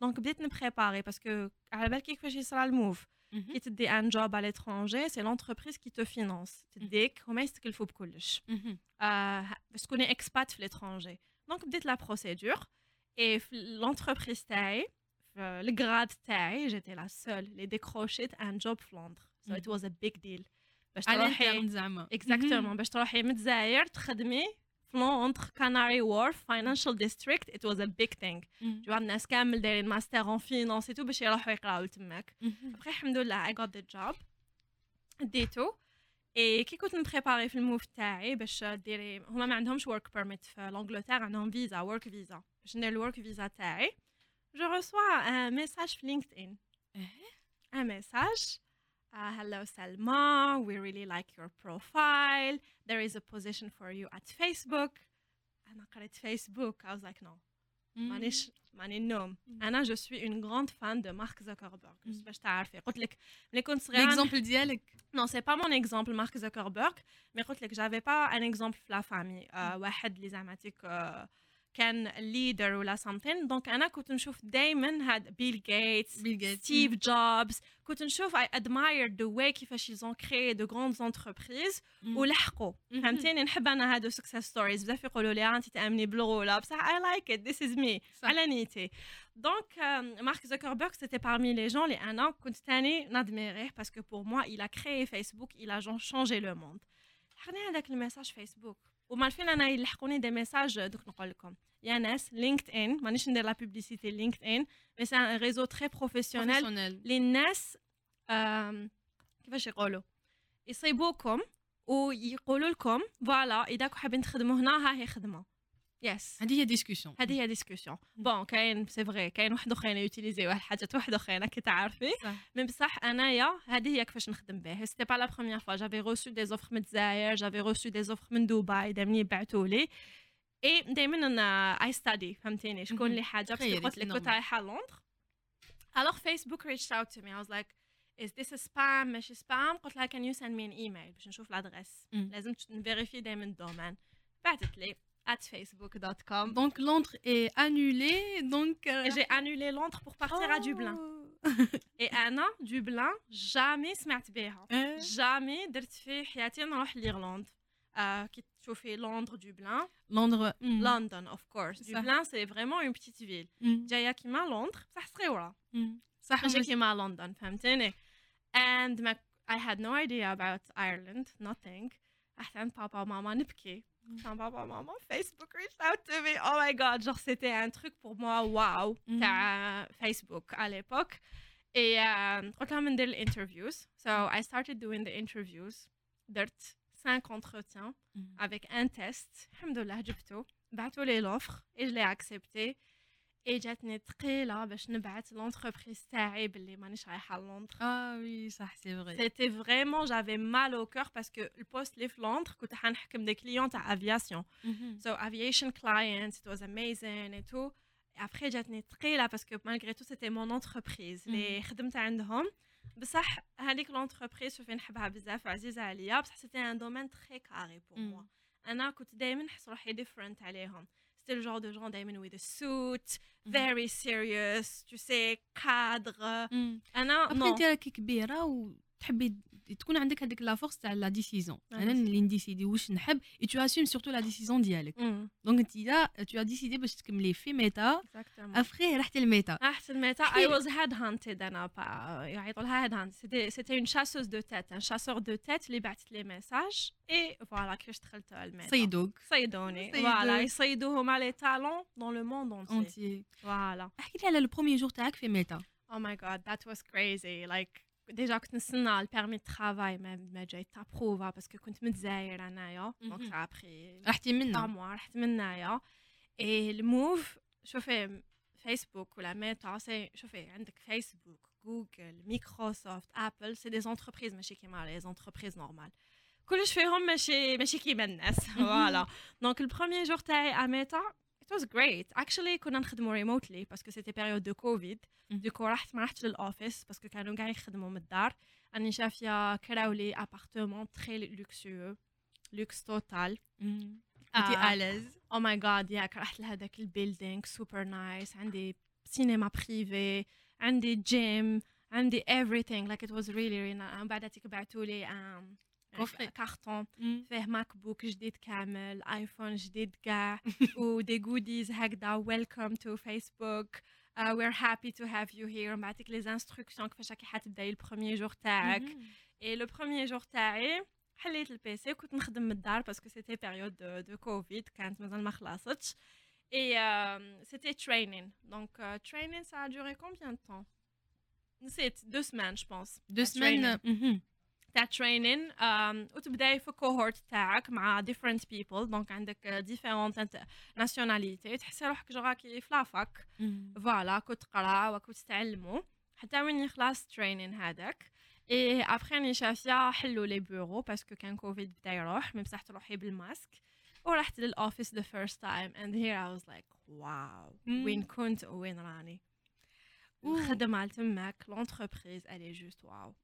Speaker 2: donc بديت نبريباري parce que على بالك كيفاش يصرى ال move. كي تدي un job على l'étranger c'est l'entreprise qui te finance تديك هما يستكلفوا بكلش آه، باش تكوني expat في l'étranger donc بديت la procédure et في l'entreprise تاعي في ال grade تاعي j'étais la seule اللي ديكروشيت un job في Londres so it was a big deal باش
Speaker 1: على
Speaker 2: تروحي
Speaker 1: ال interne زعما
Speaker 2: exactement باش تروحي من الجزائر تخدمي في Londres Canary Wharf financial district it was a big thing genre الناس كامل دايرين master en finance tout باش يروحوا يقراو تماك ابخي الحمد لله I got the job ديتو اي كي كنت نبريباري في ال move تاعي باش ديري هما ما عندهمش work permit في l'Angleterre عندهم فيزا work visa باش ندير ال work visa تاعي je reçois un message في LinkedIn un message. Uh, hello, Salma. We really like your profile. There is a position for you at Facebook. أنا قريت Facebook. I was like, no. مانيش ماني النوم انا جو سوي اون غراند فان دو مارك زوكربيرغ
Speaker 1: مم.
Speaker 2: باش تعرفي قلت لك ملي كنت صغيره
Speaker 1: ليكزومبل ديالك
Speaker 2: Non, c'est pas mon exemple, Mark Zuckerberg, mais قلت لك j'avais pas un exemple في la famille. Euh, واحد اللي زعماتك euh, كان leader ولا something. دونك أنا كنت نشوف دايما هاد بيل جيتس
Speaker 1: بيل جيتس
Speaker 2: ستيف جوبز كنت نشوف I admire the way كيفاش ils ont créé de grandes entreprises ولحقوا.
Speaker 1: مهم.
Speaker 2: فهمتيني؟ نحب أنا هادو success stories. بزاف يقولوا لي "آه، انت تأمني بالغوله بصح؟ I like it. This is me.
Speaker 1: صح.
Speaker 2: على نيتي. donc مارك زوكربيرغ c'était parmi les gens اللي أنا كنت تاني نادميريه parce que pour moi il a créé Facebook. Il a genre changé le monde. لحقني هذاك ال message فيسبوك mais enfin أنا يلحقوني des messages دوك نقول لكم. يا ناس LinkedIn مانيش ندير la publicité LinkedIn mais c'est un réseau très
Speaker 1: professionnel
Speaker 2: للناس كيفاش يقولوا؟ يصيبوكم ويقولوا لكم voilà إذا كنتوا حابين تخدموا هنا ها هي خدمة. yes
Speaker 1: هذه هي discussion
Speaker 2: هذه هي discussion bon كاين c'est vrai كاين واحد اخرين يوتيليزيو حاجات واحد اخرين كي تعرفي. mais بصح أنايا هذه هي كيفاش نخدم به c'était pas la première fois j'avais reçu des offres من الجزائر j'avais reçu des offres من دبي دامني بعثوا لي. اي دائما أنا اي ستادي فهمتيني؟ شكون. اللي حاجة؟ parce
Speaker 1: que
Speaker 2: قلت لك كنت. رايحة لندن alors Facebook reached out to me. I was like is this a spam ماشي spam. قلت لها can you send me an email باش نشوف ال
Speaker 1: adresse.
Speaker 2: لازم نفيريفي دائما ال domaine. بعثت لي. At facebook.com
Speaker 1: Donc Londres est annulé, donc... euh,
Speaker 2: j'ai annulé Londres pour partir à Dublin. Et أنا Dublin jamais سمعت بها
Speaker 1: Euh,
Speaker 2: jamais درت في حياتي نروح ل Irlande آه كي تشوفي لندن دوبلان
Speaker 1: Londres... hmm,
Speaker 2: لندن of course
Speaker 1: صح.
Speaker 2: دوبلان c'est vraiment une petite ville
Speaker 1: hmm,
Speaker 2: جاية كيما لندن بصح صغيره
Speaker 1: hmm. صح
Speaker 2: ماشي
Speaker 1: مش-
Speaker 2: كيما لندن فهمتيني and ما I had no idea about Ireland nothing. رحت عند بابا وماما نبكي قلت لهم بابا ماما فيسبوك reached out to me oh my god genre c'était un truc pour moi wow
Speaker 1: Mhm.
Speaker 2: تاع فيسبوك à l'époque et euh, قلت لهم ندير ال interviews so I started doing the interviews درت 5 entretiens
Speaker 1: Hmm.
Speaker 2: avec un test الحمد لله جبته بعثوا لي لوفر et je l'ai accepté et جاتني ثقيله باش نبعث لونتربريز تاعي باللي مانيش رايحه لندن
Speaker 1: Ah oui, ça c'est vrai.
Speaker 2: C'était vraiment, j'avais mal au cœur parce que le poste les Flandres, كنت حنحكم des clients à aviation.
Speaker 1: Mhm.
Speaker 2: So aviation clients, it was amazing et tout. Et après جاتني ثقيلة parce que malgré tout c'était mon entreprise اللي خدمت عندهم بصح هذيك l'entreprise شوفي نحبها بزاف وعزيزة عليا بصح c'était un domaine très carré pour
Speaker 1: Mm.
Speaker 2: moi. أنا كنت دايما نحس روحي different عليهم. C'était le genre de gens دايما with a suit,
Speaker 1: Mhm.
Speaker 2: very serious, tu sais, cadre.
Speaker 1: Hmm.
Speaker 2: أنا
Speaker 1: ابخي
Speaker 2: non.
Speaker 1: انت راكي كبيره وتحبي تكون عندك هذيك la force تاع la décision.
Speaker 2: Ah,
Speaker 1: أنا
Speaker 2: merci.
Speaker 1: اللي نديسيدي واش نحب et tu assumes surtout la décision ديالك.
Speaker 2: Mm.
Speaker 1: donc انت لا تو as décidé باش تكملي في ميتا
Speaker 2: Exactement.
Speaker 1: افخي رحتي الميتا
Speaker 2: احسن ميتا
Speaker 1: احكي
Speaker 2: I
Speaker 1: لي.
Speaker 2: was headhunted أنا با يعيطوا لها headhunt c'était c'était une chasseuse de tête un chasseur de tête اللي بعثت لي ميساج اي فوالا كيفاش دخلت الميتا
Speaker 1: صيدوك
Speaker 2: صيدوني
Speaker 1: صيدوك.
Speaker 2: فوالا يصيدوا هما لي تالون dans le monde entier.
Speaker 1: اونتي
Speaker 2: فوالا
Speaker 1: احكي لي على البروميي جور تاعك في ميتا.
Speaker 2: Oh my god that was crazy. Like ديجا كنت نستنى البيرمي دو ترافاي ما ما جاي تابروفا باسكو كنت متزاير انايا دونك
Speaker 1: مهم.
Speaker 2: سا ابري
Speaker 1: رحتي
Speaker 2: آه
Speaker 1: منها
Speaker 2: موا رحت منايا et ال move شوفي فيسبوك ولا ميتا c'est شوفي عندك فيسبوك جوجل مايكروسوفت ابل c'est des entreprises ماشي كيما les entreprises normales كلش فيهم ماشي ماشي كيما الناس voilà donc ال premier jour تاعي à ميتا it was great. Actually كنا نخدموا remotely parce que c'était période de
Speaker 1: Covid.
Speaker 2: donc رحت ما رحتش لل office parce que كانوا كاع يخدموا من الدار. راني شافيه كراو لي appartement très luxueux luxe
Speaker 1: total
Speaker 2: آه.
Speaker 1: I
Speaker 2: was oh my god ياك رحت لهذاك ال building super nice عندي cinéma privé عندي جيم عندي everything. Like it was really really nice. من بعد بعثوا لي um,
Speaker 1: coffret.
Speaker 2: carton فيه MacBook جديد كامل iPhone جديد كاع و des goodies هكذا welcome to Facebook we're happy to have you here. بعتك لي instructions كيفاش راكي حتبداي ال premier jour تاعك Et le premier jour تاعي حليت ال PC كنت نخدم من الدار parce que c'était période de, de Covid كانت مازال ما خلصتش et c'était training donc training ça durait combien de temps نسيت deux semaines je pense
Speaker 1: deux semaines
Speaker 2: تاع training وتبداي في cohorte تاعك مع different people. donc عندك different nationalités. تحسي روحك genre راكي في la fac. Voilà كنت تقرا وكنت تتعلموا حتى وين يخلص training هذاك. Et après راني شافيه حلوا les bureaux parce que كان كوفيد بدا يروح mais بصح تروحي بالماسك. ورحت لل office the first time and here I was like
Speaker 1: wow.
Speaker 2: وين كنت وين راني. الخدمة تماك l'entreprise elle est juste waouh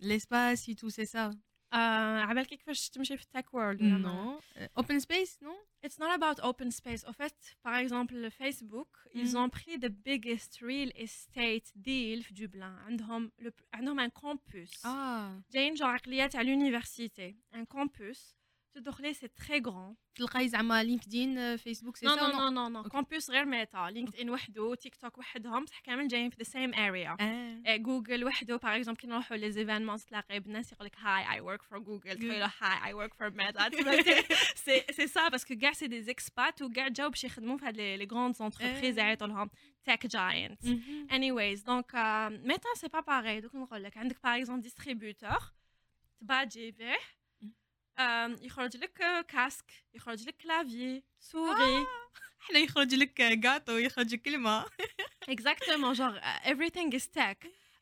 Speaker 1: l'espace et tout c'est ça
Speaker 2: آه عبالك كيفاش تمشي في ال tech world ولا ما؟
Speaker 1: non Euh, open space non
Speaker 2: It's not about open space. En fait, par exemple, le Facebook, ils
Speaker 1: Mhm.
Speaker 2: ont pris the biggest real estate deal في Dublin. عندهم le, عندهم un campus.
Speaker 1: آه
Speaker 2: جايين جو عقليات على l'université. Un campus. تدخلي c'est très grand.
Speaker 1: تلقاي زعما LinkedIn Facebook c'est
Speaker 2: non, non, non.
Speaker 1: Ok.
Speaker 2: Campus غير Meta. LinkedIn وحده, تيك توك وحدهم. بصح كامل جايين في the same area.
Speaker 1: آه
Speaker 2: إيه، جوجل وحده par exemple كي نروحوا les événements تلاقي بناس يقول لك hi I work for Google تقول له hi I work for Meta C'est c'est ça parce que كاع c'est des expats وكاع جاو باش يخدموا في هاد les grandes
Speaker 1: entreprises.
Speaker 2: يعيطوا لهم tech giant anyways donc Meta c'est pareil دوك نقول لك عندك par exemple distributeur تباجي به آم، يخرج لك آه، casque يخرج لك clavier sorry
Speaker 1: حنا يخرج لك كاطو يخرج كلمة. (laughs)
Speaker 2: Exactement, genre uh, everything is tech.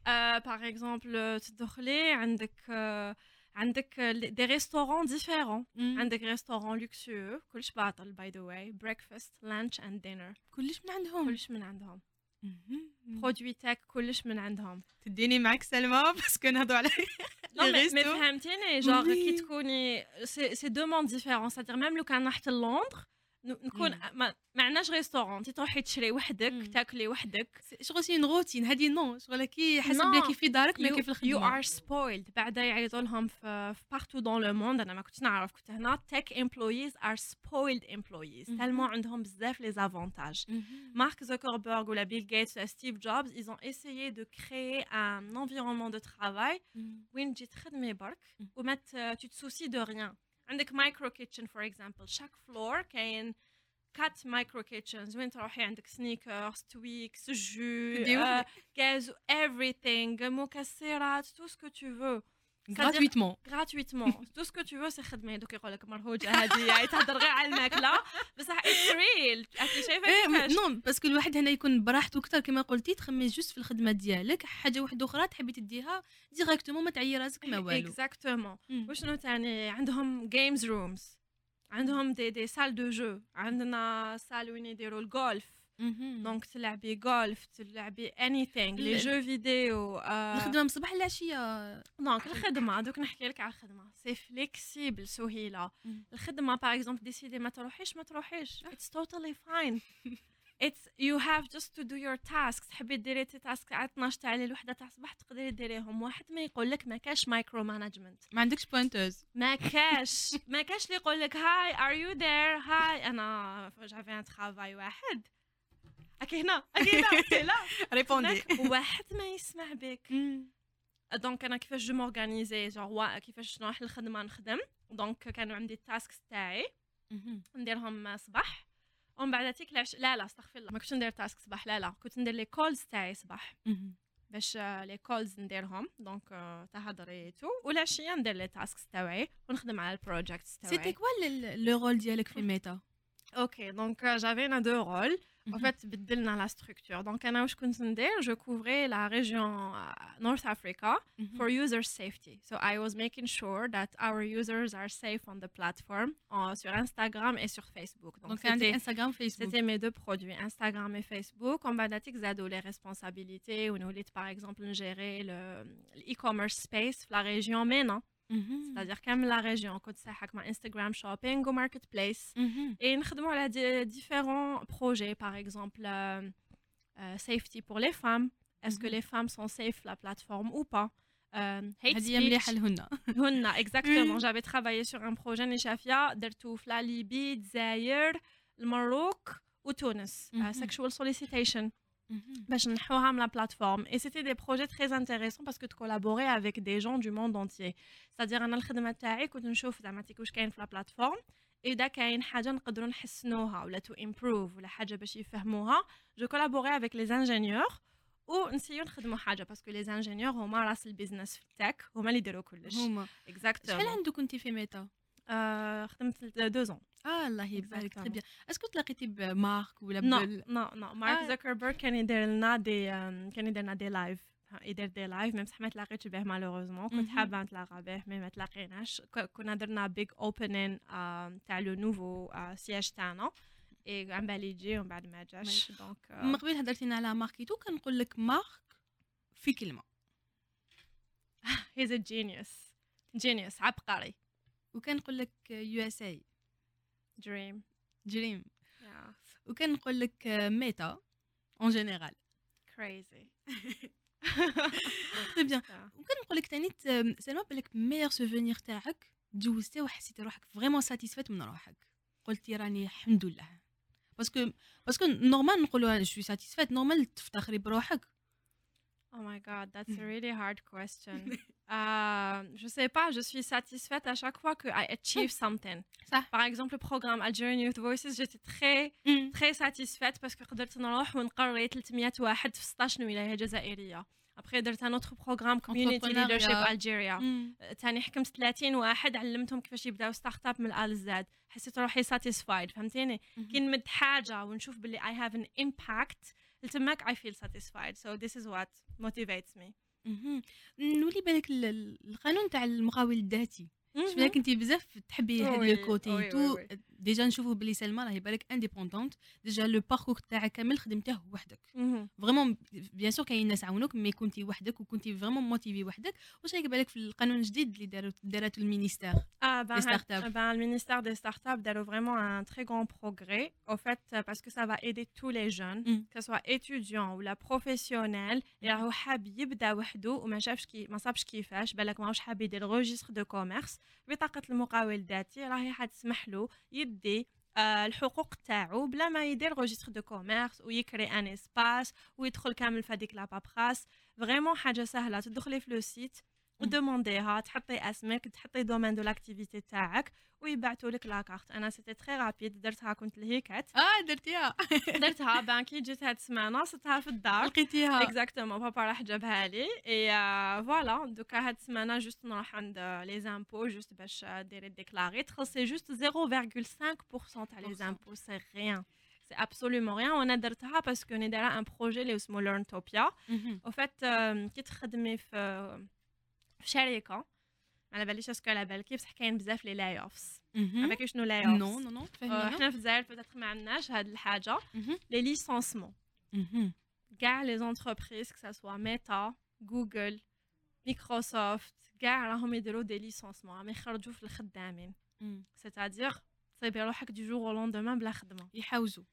Speaker 2: Uh, par exemple, تدخلي عندك uh, عندك دي ريستورون ديفيرون
Speaker 1: مم.
Speaker 2: عندك ريستورون لوكسيو كلش باطل باي ذا واي بريكفاست لانش اند دينر
Speaker 1: كلش من عندهم
Speaker 2: كلش من عندهم
Speaker 1: مهم.
Speaker 2: برودوي تاك كلش من عندهم
Speaker 1: تديني معك سلمى باسكو نهضوا على
Speaker 2: Non,
Speaker 1: لي
Speaker 2: mais, mais
Speaker 1: ريستو.
Speaker 2: فهمتيني جور
Speaker 1: Oui.
Speaker 2: كي تكوني سي سي دو موند ديفيرون سادير ميم لو كان رحت للندر ن- نكون ما عندناش ريستورون تي تروحي تشري وحدك تاكلي وحدك.
Speaker 1: شغل سي روتين. هادي نو شغل كي حسب بلي في دارك ما كيف
Speaker 2: الخدمة.
Speaker 1: يو
Speaker 2: ار سبويلد بعدا يعيطوا لهم في بارتو دون لو موند أنا ما كنتش نعرف. كنت هنا. تك امبلويز ار سبويلد
Speaker 1: امبلويز
Speaker 2: تالمون عندهم بزاف لي زافونتاج مارك زوكربورغ ولا بيل جيتس ولا ستيف جوبز ils ont essayé de créer un environnement de travail وين تجي تخدمي برك وما tu te soucies de rien عندك micro kitchen for example chaque floor كاين quatre micro kitchens وين تروحي عندك Snickers Twix genre
Speaker 1: تدي
Speaker 2: آه، cause everything مكسرات tout ce que tu veux
Speaker 1: gratuitement.
Speaker 2: gratuitement. (laughs) Tout ce que tu veux c'est خدمه دوك يقول لك مرهوجه هذه تهضر غير على الماكله بصح it's real انت شايفه
Speaker 1: نو باسكو الواحد هنا يكون براحته أكثر كما قلتي تخمي juste في الخدمه ديالك حاجة واحدة أخرى تحبي تديها directement ما تعيي راسك ما والو exactement.
Speaker 2: وشنو تاني عندهم games rooms عندهم des des salles de jeux عندنا salle وين يديروا الجولف. donc تلعبي جولف تلعبي anything les
Speaker 1: ال-
Speaker 2: jeux vidéo آه،
Speaker 1: الخدمة من الصباح للعشيه
Speaker 2: donc الخدمة دوك نحكي لك على الخدمة. c'est flexible سهيله. الخدمة par exemple décider ما تروحيش ما تروحيش. it's totally fine it's you have just to do your tasks تحبي ديري tes tasks على 12 تاع الليل وحده تاع الصباح تقدري ديريهم واحد ما يقول لك ما كاش micro management
Speaker 1: ما عندكش pointeuse
Speaker 2: ما كاش ما كاش اللي يقول لك hi are you there hi أنا j'avais un travail واحد. أكي هنا أكي هنا لا (laughs) répondez. واحد ما يسمع بك. Donc أنا كيفاش je m'organisais genre كيفاش نروح للخدمة؟ نخدم. donc كانوا عندي ال tasks تاعي. نديرهم صباح. ومن بعد تيك العش... لا لا استغفر الله. ما كنتش ندير tasks صباح لا لا. كنت ندير les calls تاعي صباح. باش آه، les calls نديرهم. donc آه، تهضري tout. والعشية ندير les tasks تاعي. ونخدم على ال
Speaker 1: projects c'était
Speaker 2: تاعي
Speaker 1: quoi le rôle ديالك في ميتا
Speaker 2: OK donc j'avais deux rôles En mm-hmm. fait, c'est dans la structure. Donc, je couvrais la région euh, North Africa mm-hmm. for user safety. So, I was making sure that our users are safe on the platform sur Instagram et sur Facebook. Donc, c'était
Speaker 1: Instagram, Facebook.
Speaker 2: C'était mes deux produits, Instagram et Facebook. On va les responsabilités, ou nous, par exemple, gérer le e-commerce space, la région, mais non. C'est-à-dire comme la région, côté ça, avec ma Instagram shopping ou marketplace. Et nous على di- différents projets, par exemple, euh, euh, safety pour les femmes. Est-ce que
Speaker 1: Mhm.
Speaker 2: les femmes sont safe la plateforme ou pas Euh, hate
Speaker 1: هذه
Speaker 2: speech.
Speaker 1: مليحه لهن (laughs)
Speaker 2: هن exactement.
Speaker 1: Mm.
Speaker 2: J'avais travaillé sur un projet نشافيا درتو في لا ليبي الجزائر المروك وتونس
Speaker 1: Mhm.
Speaker 2: uh, sexual solicitation باش نحوها من la plateforme. Et c'était des projets très intéressants parce que tu collaborais avec des gens du monde entier. C'est-à-dire أنا الخدمه تاعي كنت نشوف زعما تيك واش كاين في la plateforme. اذا كاين حاجة نقدروا نحسنوها ولا تو improve ولا حاجة باش يفهموها جو collaborais avec les ingénieurs ونسيو نخدموا حاجة باسكو لي انجينيور هما راس البيزنس في التك هما اللي يديروا كلش
Speaker 1: هما شحال
Speaker 2: اكزاكتومون
Speaker 1: عنده كنتي في ميتا
Speaker 2: خدمت دو زون
Speaker 1: آه الله يبارك. تري بيان اسكو تلاقيتي بمارك ولا
Speaker 2: نو نو نو مارك. زوكربيرغ كان يدير لنا دي كان يدير لنا des lives يدير des lives même صح ما تلاقيتش به malheureusement كنت. حابه نتلاقى به mais ما تلاقيناش كنا درنا big opening تاع le nouveau siège تاعنا et عم بالي يجي ومن بعد ما جاش donc
Speaker 1: من قبل هضرتينا على ماركيتو كنقول لك مارك في كلمه
Speaker 2: هيز ا جينيوس جينيوس عبقري
Speaker 1: وكنقول لك USA
Speaker 2: dream
Speaker 1: dream وكنقول لك Meta en général
Speaker 2: crazy
Speaker 1: très bien وكنقول لك ثاني سلمى بالك meilleur souvenir تاعك تجوزتي وحسيتي روحك vraiment satisfaite من روحك. قلتي راني الحمد لله. parce que parce que normal نقولوا je satisfaite normal تفتخري بروحك.
Speaker 2: Oh my god, that's a really hard question. Euh, je sais pas, je suis satisfaite à chaque fois que I achieve something.
Speaker 1: Ça.
Speaker 2: Par exemple, le programme Algerian Youth Voices, j'étais très très satisfaite parce que قدرت نروح ونقري 300 واحد في 16 ولاية جزائرية. Après درت un autre programme Community
Speaker 1: Entrepreneuriat.
Speaker 2: Leadership Algeria. تاني حكمت 30 واحد علمتهم كيفاش يبداو startup من ال A لل Z حسيت روحي satisfied فهمتيني كي نمد حاجة ونشوف باللي I have an impact تماك I feel satisfied so this is what motivates me
Speaker 1: مهم. نولي بالك ال- ال- القانون تاع المقاول الذاتي شفنا
Speaker 2: مهم.
Speaker 1: كنتي بزاف تحبي هاد oui,
Speaker 2: le
Speaker 1: côté
Speaker 2: oui, tout.
Speaker 1: Déjà نشوفوا بلي سلمى راهي بالك indépendante déjà le parcours تاعك كامل خدمته وحدك. vraiment bien sûr كاين ناس عاونوك mais كنتي وحدك وكنتي vraiment motivée وحدك. واش رايك بالك في القانون الجديد اللي دارته
Speaker 2: ال
Speaker 1: ministère؟
Speaker 2: Ah,
Speaker 1: startups.
Speaker 2: ben, le ministère des startups a vraiment un très grand progrès, au fait, euh, parce que ça va aider tous les jeunes,
Speaker 1: Mm.
Speaker 2: que ce soit étudiants ou la professionnelle, et راهو حاب يبدا وحده وما شافش كي ما صابش كيفاش بالك ماهوش حاب يدير registre de commerce بطاقه المقاول الذاتي راهي حتسمح له يدي آه، الحقوق تاعو بلا ما يدير registre de commerce ويكري un espace ويدخل كامل في هذيك la paperasse vraiment حاجة سهلة تدخلي في le site و demand يها تحطي أسمك تحطي domaine de l'activité تاعك ويبعثوا لك la carte أنا c'était très rapide درتها كنت لهيكات
Speaker 1: آه درتيها. (laughs)
Speaker 2: درتها بان كي جيت هاد السمانة صرتها في الدار.
Speaker 1: لقيتيها.
Speaker 2: exactement بابا راح جابها لي. اي voilà دوكا هاد السمانة juste نروح عند les impôts juste باش ديري déclarer تخلصي juste 0,5% تاع les impôts c'est rien c'est absolument rien وأنا درتها parce que راني دايره un projet اللي اسمه Learntopia
Speaker 1: مهم.
Speaker 2: au fait euh, كي تخدمي في في شركه ما على باليش est-ce que على بالك بصح كاين بزاف les layoffs.
Speaker 1: مهم.
Speaker 2: عرفتي شنو
Speaker 1: layoffs. Non
Speaker 2: non
Speaker 1: فهمينا
Speaker 2: حنا في الجزائر peut-être ما عندناش هاد الحاجة. les
Speaker 1: licenciements.
Speaker 2: كاع les entreprises que ce soit Meta Google Microsoft كاع راهم يديروا des licenciements راهم يخرجوا في الخدامين. c'est-à-dire تصيبي روحك du jour au lendemain بلا خدمة.
Speaker 1: يحوزوا.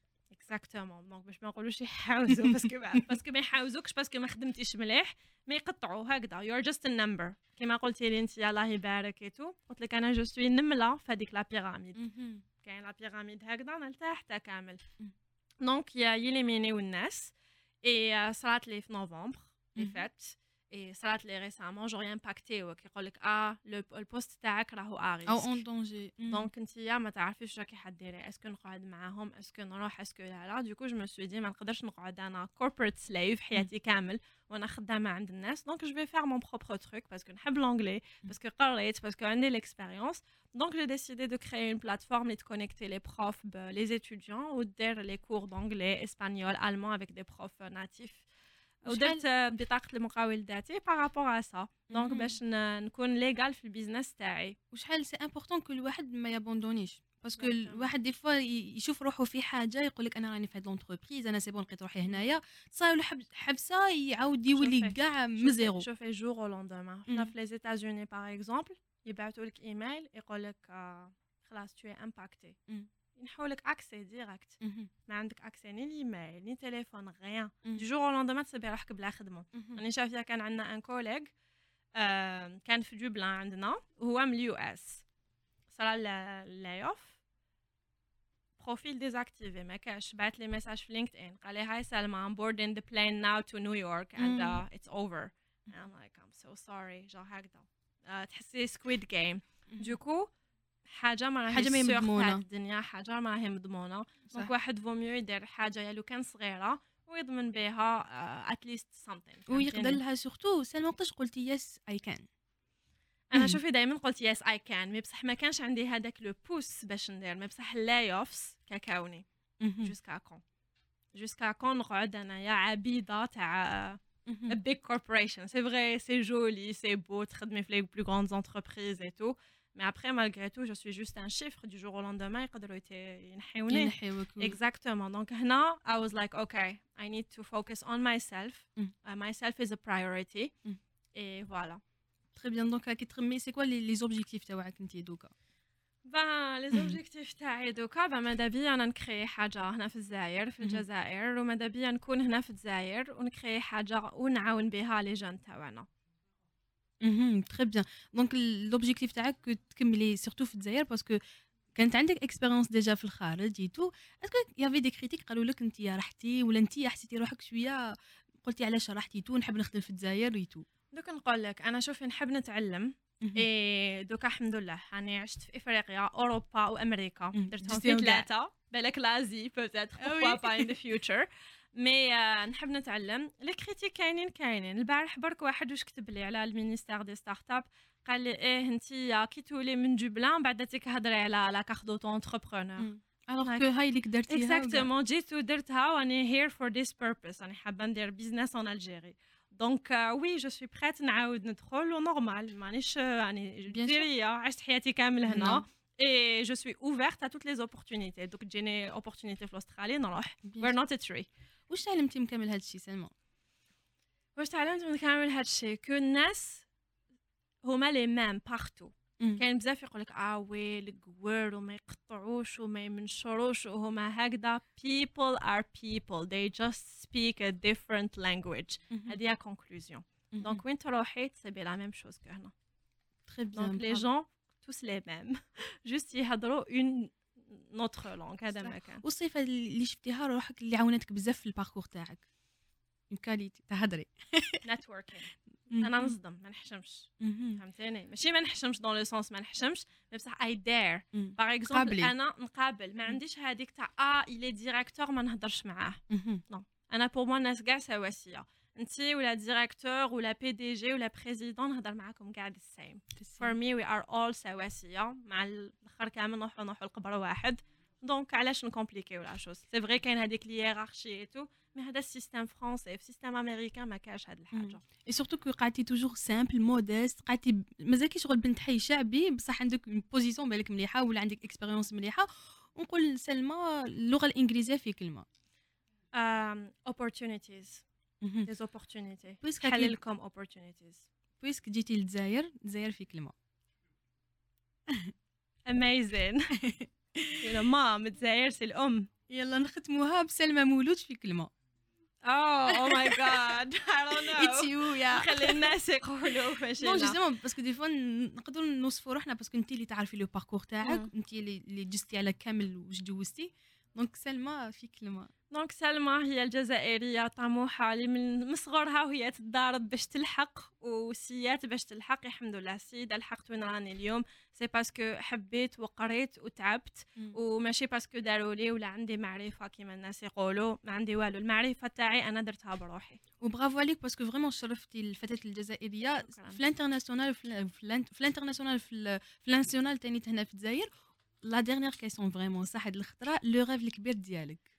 Speaker 2: exactement donc باش ما نقولوش يحاوزوا parce que parce que ما يحاوزوكش parce que ما خدمتيش مليح ما يقطعوا هكذا you are just a number كيما قلتي لي انت الله يبارك et tout قلت لك أنا je suis نملة في هذيك la
Speaker 1: pyramide.
Speaker 2: كاين la pyramide هكذا نلتها حتى كامل. دونك يا يليمينيو الناس اي صرات لي في نوفمبر لي
Speaker 1: مهم.
Speaker 2: فات اي صرات لي ريسامون جو امباكتيو كيقول لك آه لو البوست تاعك راهو اريسك
Speaker 1: أو اون دونجي
Speaker 2: دونك انت يا ما تعرفيش راكي حديري اسكو نقعد معاهم اسكو نروح اسكو لا لا دوكو جو مو سوي دي ما نقدرش نقعد أنا كوربريت سليف حياتي كامل وأنا خدامه عند الناس دونك جو في فير مون بروبر تروك باسكو نحب لونجلي باسكو قريت باسكو عندي ليكسبيريونس دونك جي ديسيدي دو كريي اون بلاتفورم اللي تكونيكتي لي بروف لي اتيديون ودير لي كور دونجلي اسبانيول المون افيك دي بروف ناتيف ودرت بطاقه المقاول الذاتي par rapport à ça
Speaker 1: donc.
Speaker 2: باش نكون légale في ال business تاعي
Speaker 1: وشحال c'est important كل واحد ما ي abandonn
Speaker 2: يش
Speaker 1: parce que. الواحد des fois يشوف روحه في حاجة يقول لك أنا راني في هاد l'entreprise أنا c'est bon لقيت روحي هنايا صار له حب- حبسة يعاود يولي. كاع
Speaker 2: شوفي-
Speaker 1: zéro
Speaker 2: شوفي jour au lendemain حنا. في les États-Unis par exemple يبعثوا لك ايميل يقول لك آه، خلاص t'es impactée
Speaker 1: مم.
Speaker 2: ينحوا لك accès
Speaker 1: direct.
Speaker 2: ما عندك accès ni l'email ni téléphone
Speaker 1: rien.
Speaker 2: Du jour au lendemain تصيبي روحك بلا
Speaker 1: خدمة.
Speaker 2: راني شافيه كان عندنا un collègue آه، كان في دوبلان عندنا وهو من ال US. صرا layoff profil désactivé ما كاش. بعت لي message في LinkedIn قال لي hi سلمى I'm board in the plane now to New York and
Speaker 1: مم.
Speaker 2: uh, it's over. and I'm like I'm so sorry. جا هكذا. تحسي Squid Game donc حاجة ما
Speaker 1: حاجة ما هي مضمونة.
Speaker 2: الدنيا حاجة ما راهي
Speaker 1: مضمونة.
Speaker 2: donc واحد vaut mieux يدير حاجة يا لو كان صغيرة ويضمن بها at least something
Speaker 1: ويقدر؟ لها surtout سلمى وقتاش قلتي yes I can
Speaker 2: أنا
Speaker 1: مم.
Speaker 2: شوفي دائما قلت yes I can mais بصح ما كانش عندي هذاك le push باش ندير mais بصح ال layoffs كاكاوني jusqu'à quand jusqu'à quand نقعد انايا عبيدة تاع a big corporation. C'est vrai, c'est joli, c'est beau, تخدمي في les plus grandes entreprises et tout. Mais après, malgré tout, je suis juste un chiffre du jour au lendemain. يقدروا يت- ينحيوني.
Speaker 1: ينحيوك
Speaker 2: Exactement. Donc, هنا, I was like, okay, I need to focus on myself.
Speaker 1: Mm.
Speaker 2: Uh, myself is a priority.
Speaker 1: Mm.
Speaker 2: Et voilà.
Speaker 1: très bien donc كي تخمي c'est quoi les objectifs تاعك انت دوكا
Speaker 2: Ben, les objectifs تاعي دوكا ben ماذا بيا أنا نكري حاجة هنا في الجزائر في
Speaker 1: مهم.
Speaker 2: الجزائر وماذا بيا نكون هنا في الجزائر ونكري حاجة ونعاون بها les jeunes تاعنا
Speaker 1: أها très bien donc l'objectif تاعك تكملي surtout في الجزائر parce que كانت عندك expérience déjà في الخارج et tout est-ce qu'il y avait des critiques قالوا لك انت رحتي ولا انت حسيتي روحك شوية قلتي علاش رحتي تو نحب نخدم في الجزائر et
Speaker 2: tout donc نقول لك أنا شوفي نحب نتعلم اي دوكا الحمد لله راني عشت في إفريقيا أوروبا
Speaker 1: وأمريكا.
Speaker 2: درتهم في. ثلاثة. بالك
Speaker 1: l'Asie
Speaker 2: peut-être
Speaker 1: oui.
Speaker 2: But in the future mais آه، نحب نتعلم. les critiques كاينين. كاينين البارح برك واحد واش كتب لي على ال ministère des startups قال لي إيه انت كي تولي من دبلان بعد تهضري على la carte d'auto-entrepreneur.
Speaker 1: alors que هاي اللي درتيها
Speaker 2: exactement جيت ودرتها و I'm here for this purpose راني حابة ندير business en Algérie donc oui je suis prête نعاود ندخل و normal مانيش يعني
Speaker 1: Bien sûr.
Speaker 2: ديريه عشت حياتي كامل هنا.
Speaker 1: Non.
Speaker 2: et je suis ouverte à toutes les opportunités donc تجيني opportunité في استراليا نروح.
Speaker 1: Bien
Speaker 2: وير
Speaker 1: sûr.
Speaker 2: نوت très
Speaker 1: واش تعلمتي من كامل هذا الشيء سلمى؟
Speaker 2: واش تعلمت من كامل هاد الشيء que الناس هما les mêmes
Speaker 1: partout.
Speaker 2: كاين بزاف يقول لك آه oui القوار وما يقطعوش وما يمنشروش وهما هكذا people are people. They just speak a different language.
Speaker 1: مهم.
Speaker 2: هذه هي conclusion.
Speaker 1: مهم.
Speaker 2: donc وين تروحي c'est la même chose que هنا. donc
Speaker 1: les.
Speaker 2: gens tous les mêmes. (laughs) Juste يهضروا une autre langue هذا. ما كان
Speaker 1: والصفه اللي شفتيها روحك اللي عاونتك بزاف في ال parcours تاعك. une qualité تهضري
Speaker 2: networking. أنا نصدم ما نحشمش. فهمتيني؟ ماشي ما نحشمش dans le sens ما نحشمش mais بصح
Speaker 1: I
Speaker 2: dare. par
Speaker 1: exemple.
Speaker 2: أنا نقابل. ما عنديش هذيك تاع آه le directeur ما نهضرش معاه.
Speaker 1: مهم.
Speaker 2: أنا pour moi الناس كاع سواسية. انت ولا directeur ولا PDG ولا président نهضر معاكم كاع the same for me we are all سواسيه مع الآخر كامل نروحو نروحو لقبر واحد donc علاش نكومبليكيو la chose c'est vrai كاين هذيك ال hiérarchie et tout mais هذا ال système français في ال système américain ما كاش هاد الحاجة
Speaker 1: et surtout que قعدتي toujours simple modeste قعدتي ب- مازالكي شغل بنت حي شعبي بصح عندك position بالك مليحه ولا عندك expérience مليحه ونقول سلمى اللغة الانجليزيه في كلمه
Speaker 2: um, opportunities. Des opportunités.
Speaker 1: puisque
Speaker 2: حل لكم opportunities.
Speaker 1: puisque جيتي للجزائر الجزائر في كلمه
Speaker 2: amazing. You know مام الجزائر سي الام
Speaker 1: يلا نختموها بسلمى مولود في كلمه
Speaker 2: oh oh my (laughs) god. I don't
Speaker 1: اتس
Speaker 2: know
Speaker 1: يو يا
Speaker 2: خلي الناس يقولوا فاشي
Speaker 1: نو. جوستومون باسكو دي فوا نقدروا نوصفوا روحنا باسكو انت اللي تعرفي لو باركور تاعك
Speaker 2: مم.
Speaker 1: انت اللي جزتي على كامل واش دوزتي دونك سلمى في كلمه
Speaker 2: دونك سلمى هي الجزائرية طموحة اللي من صغرها وهي تضارب باش تلحق وسيات باش تلحق. الحمد لله. السيده لحقت وين راني اليوم؟ c'est parce que حبيت وقريت وتعبت. وماشي parce que داروا لي ولا عندي معرفة كيما الناس يقولوا. ما عندي والو. المعرفة تاعي أنا درتها بروحي.
Speaker 1: وبرافو عليك parce que vraiment شرفتي الفتاة
Speaker 2: الجزائرية.
Speaker 1: في ال international في ال- في ال in- في ال international في ال- في ال national تاني هنا في الجزائر. la dernière question vraiment صح هاد الخطره le rêve الكبير ديالك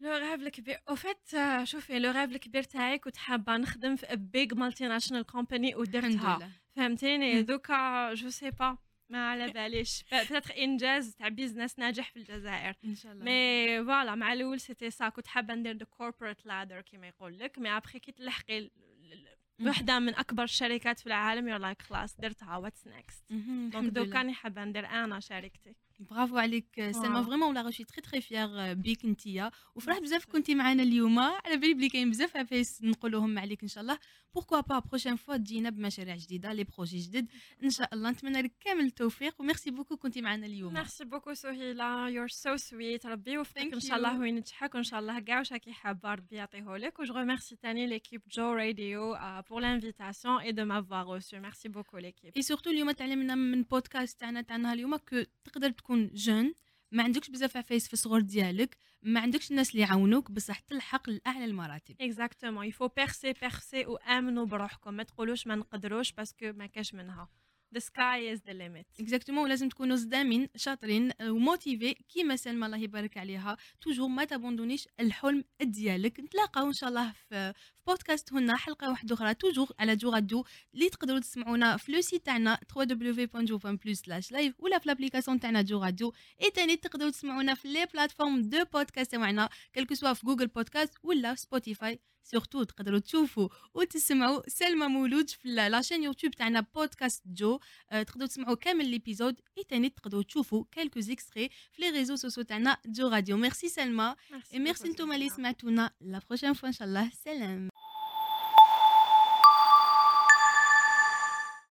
Speaker 2: le rêve الكبير en fait شوفي le rêve الكبير تاعي كنت حابه نخدم في big multinational
Speaker 1: company
Speaker 2: ودرتها فهمتيني. دوكا je sais pas. ما على (laughs) باليش. peut-être انجاز تاع business ناجح في الجزائر.
Speaker 1: إن شاء الله.
Speaker 2: mais voilà مع الأول c'était ça كنت حابة ندير the corporate ladder كيما يقول لك. mais après كي تلحقي. وحدة من أكبر الشركات في العالم. you're like خلاص درتها. what's
Speaker 1: next
Speaker 2: دونك
Speaker 1: لله.
Speaker 2: راني حابه ندير أنا شركتي.
Speaker 1: برافو عليك سلمى. vraiment ولا غوشي très très fière بيك انتيا وفرحت بزاف كنتي معنا اليوم على بالي بلي كاين بزاف عفايس نقولوهم عليك ان شاء الله pourquoi pas prochaine fois تجينا بمشاريع جديده les projets جدد ان شاء الله نتمنى لك كامل التوفيق و merci beaucoup كنتي معنا اليوم
Speaker 2: merci beaucoup سهيلة you're so sweet ربي يوفقك ان. شاء الله وينجحك وان شاء الله كاع واش راكي حابه ربي يعطيهولك و je remercie تاني l'équipe جو راديو pour l'invitation et de m'avoir reçue merci beaucoup l'équipe
Speaker 1: et surtout اليوم تعلمنا من بودكاست تاعنا تاعنا اليوم que تقدر تكون jeune ما عندكش بزاف عفايس في الصغر ديالك ما عندكش الناس اللي يعاونوك بصح تلحق لأعلى المراتب.
Speaker 2: exactement il faut percer percer وامنوا بروحكم ما تقولوش ما نقدروش parce que ما كاش منها. The sky is the limit.
Speaker 1: exactement ولازم تكونوا صدامين شاطرين و motivés كيما سلمى الله يبارك عليها toujours ما تابوندونيش الحلم ديالك. نتلاقاو إن شاء الله في بودكاست هنا حلقة واحدة أخرى toujours على جو راديو اللي تقدروا تسمعونا في le site تاعنا www.jo.plus/live ولا في l'application تاعنا جو راديو اي تاني تقدروا تسمعونا في les plateformes de podcast تاعنا quel que soit في جوجل بودكاست ولا سبوتيفاي surtout تقدروا تشوفوا وتسمعوا سلمى مولود في la chaîne يوتيوب تاعنا بودكاست جو آه، تقدروا تسمعوا كامل l'épisode et تاني تقدروا تشوفوا quelques extraits في les réseaux sociaux تاعنا جو راديو ميرسي سلمى.
Speaker 2: Beaucoup,
Speaker 1: نتوما اللي. سمعتونا la prochaine fois ان شاء الله سلام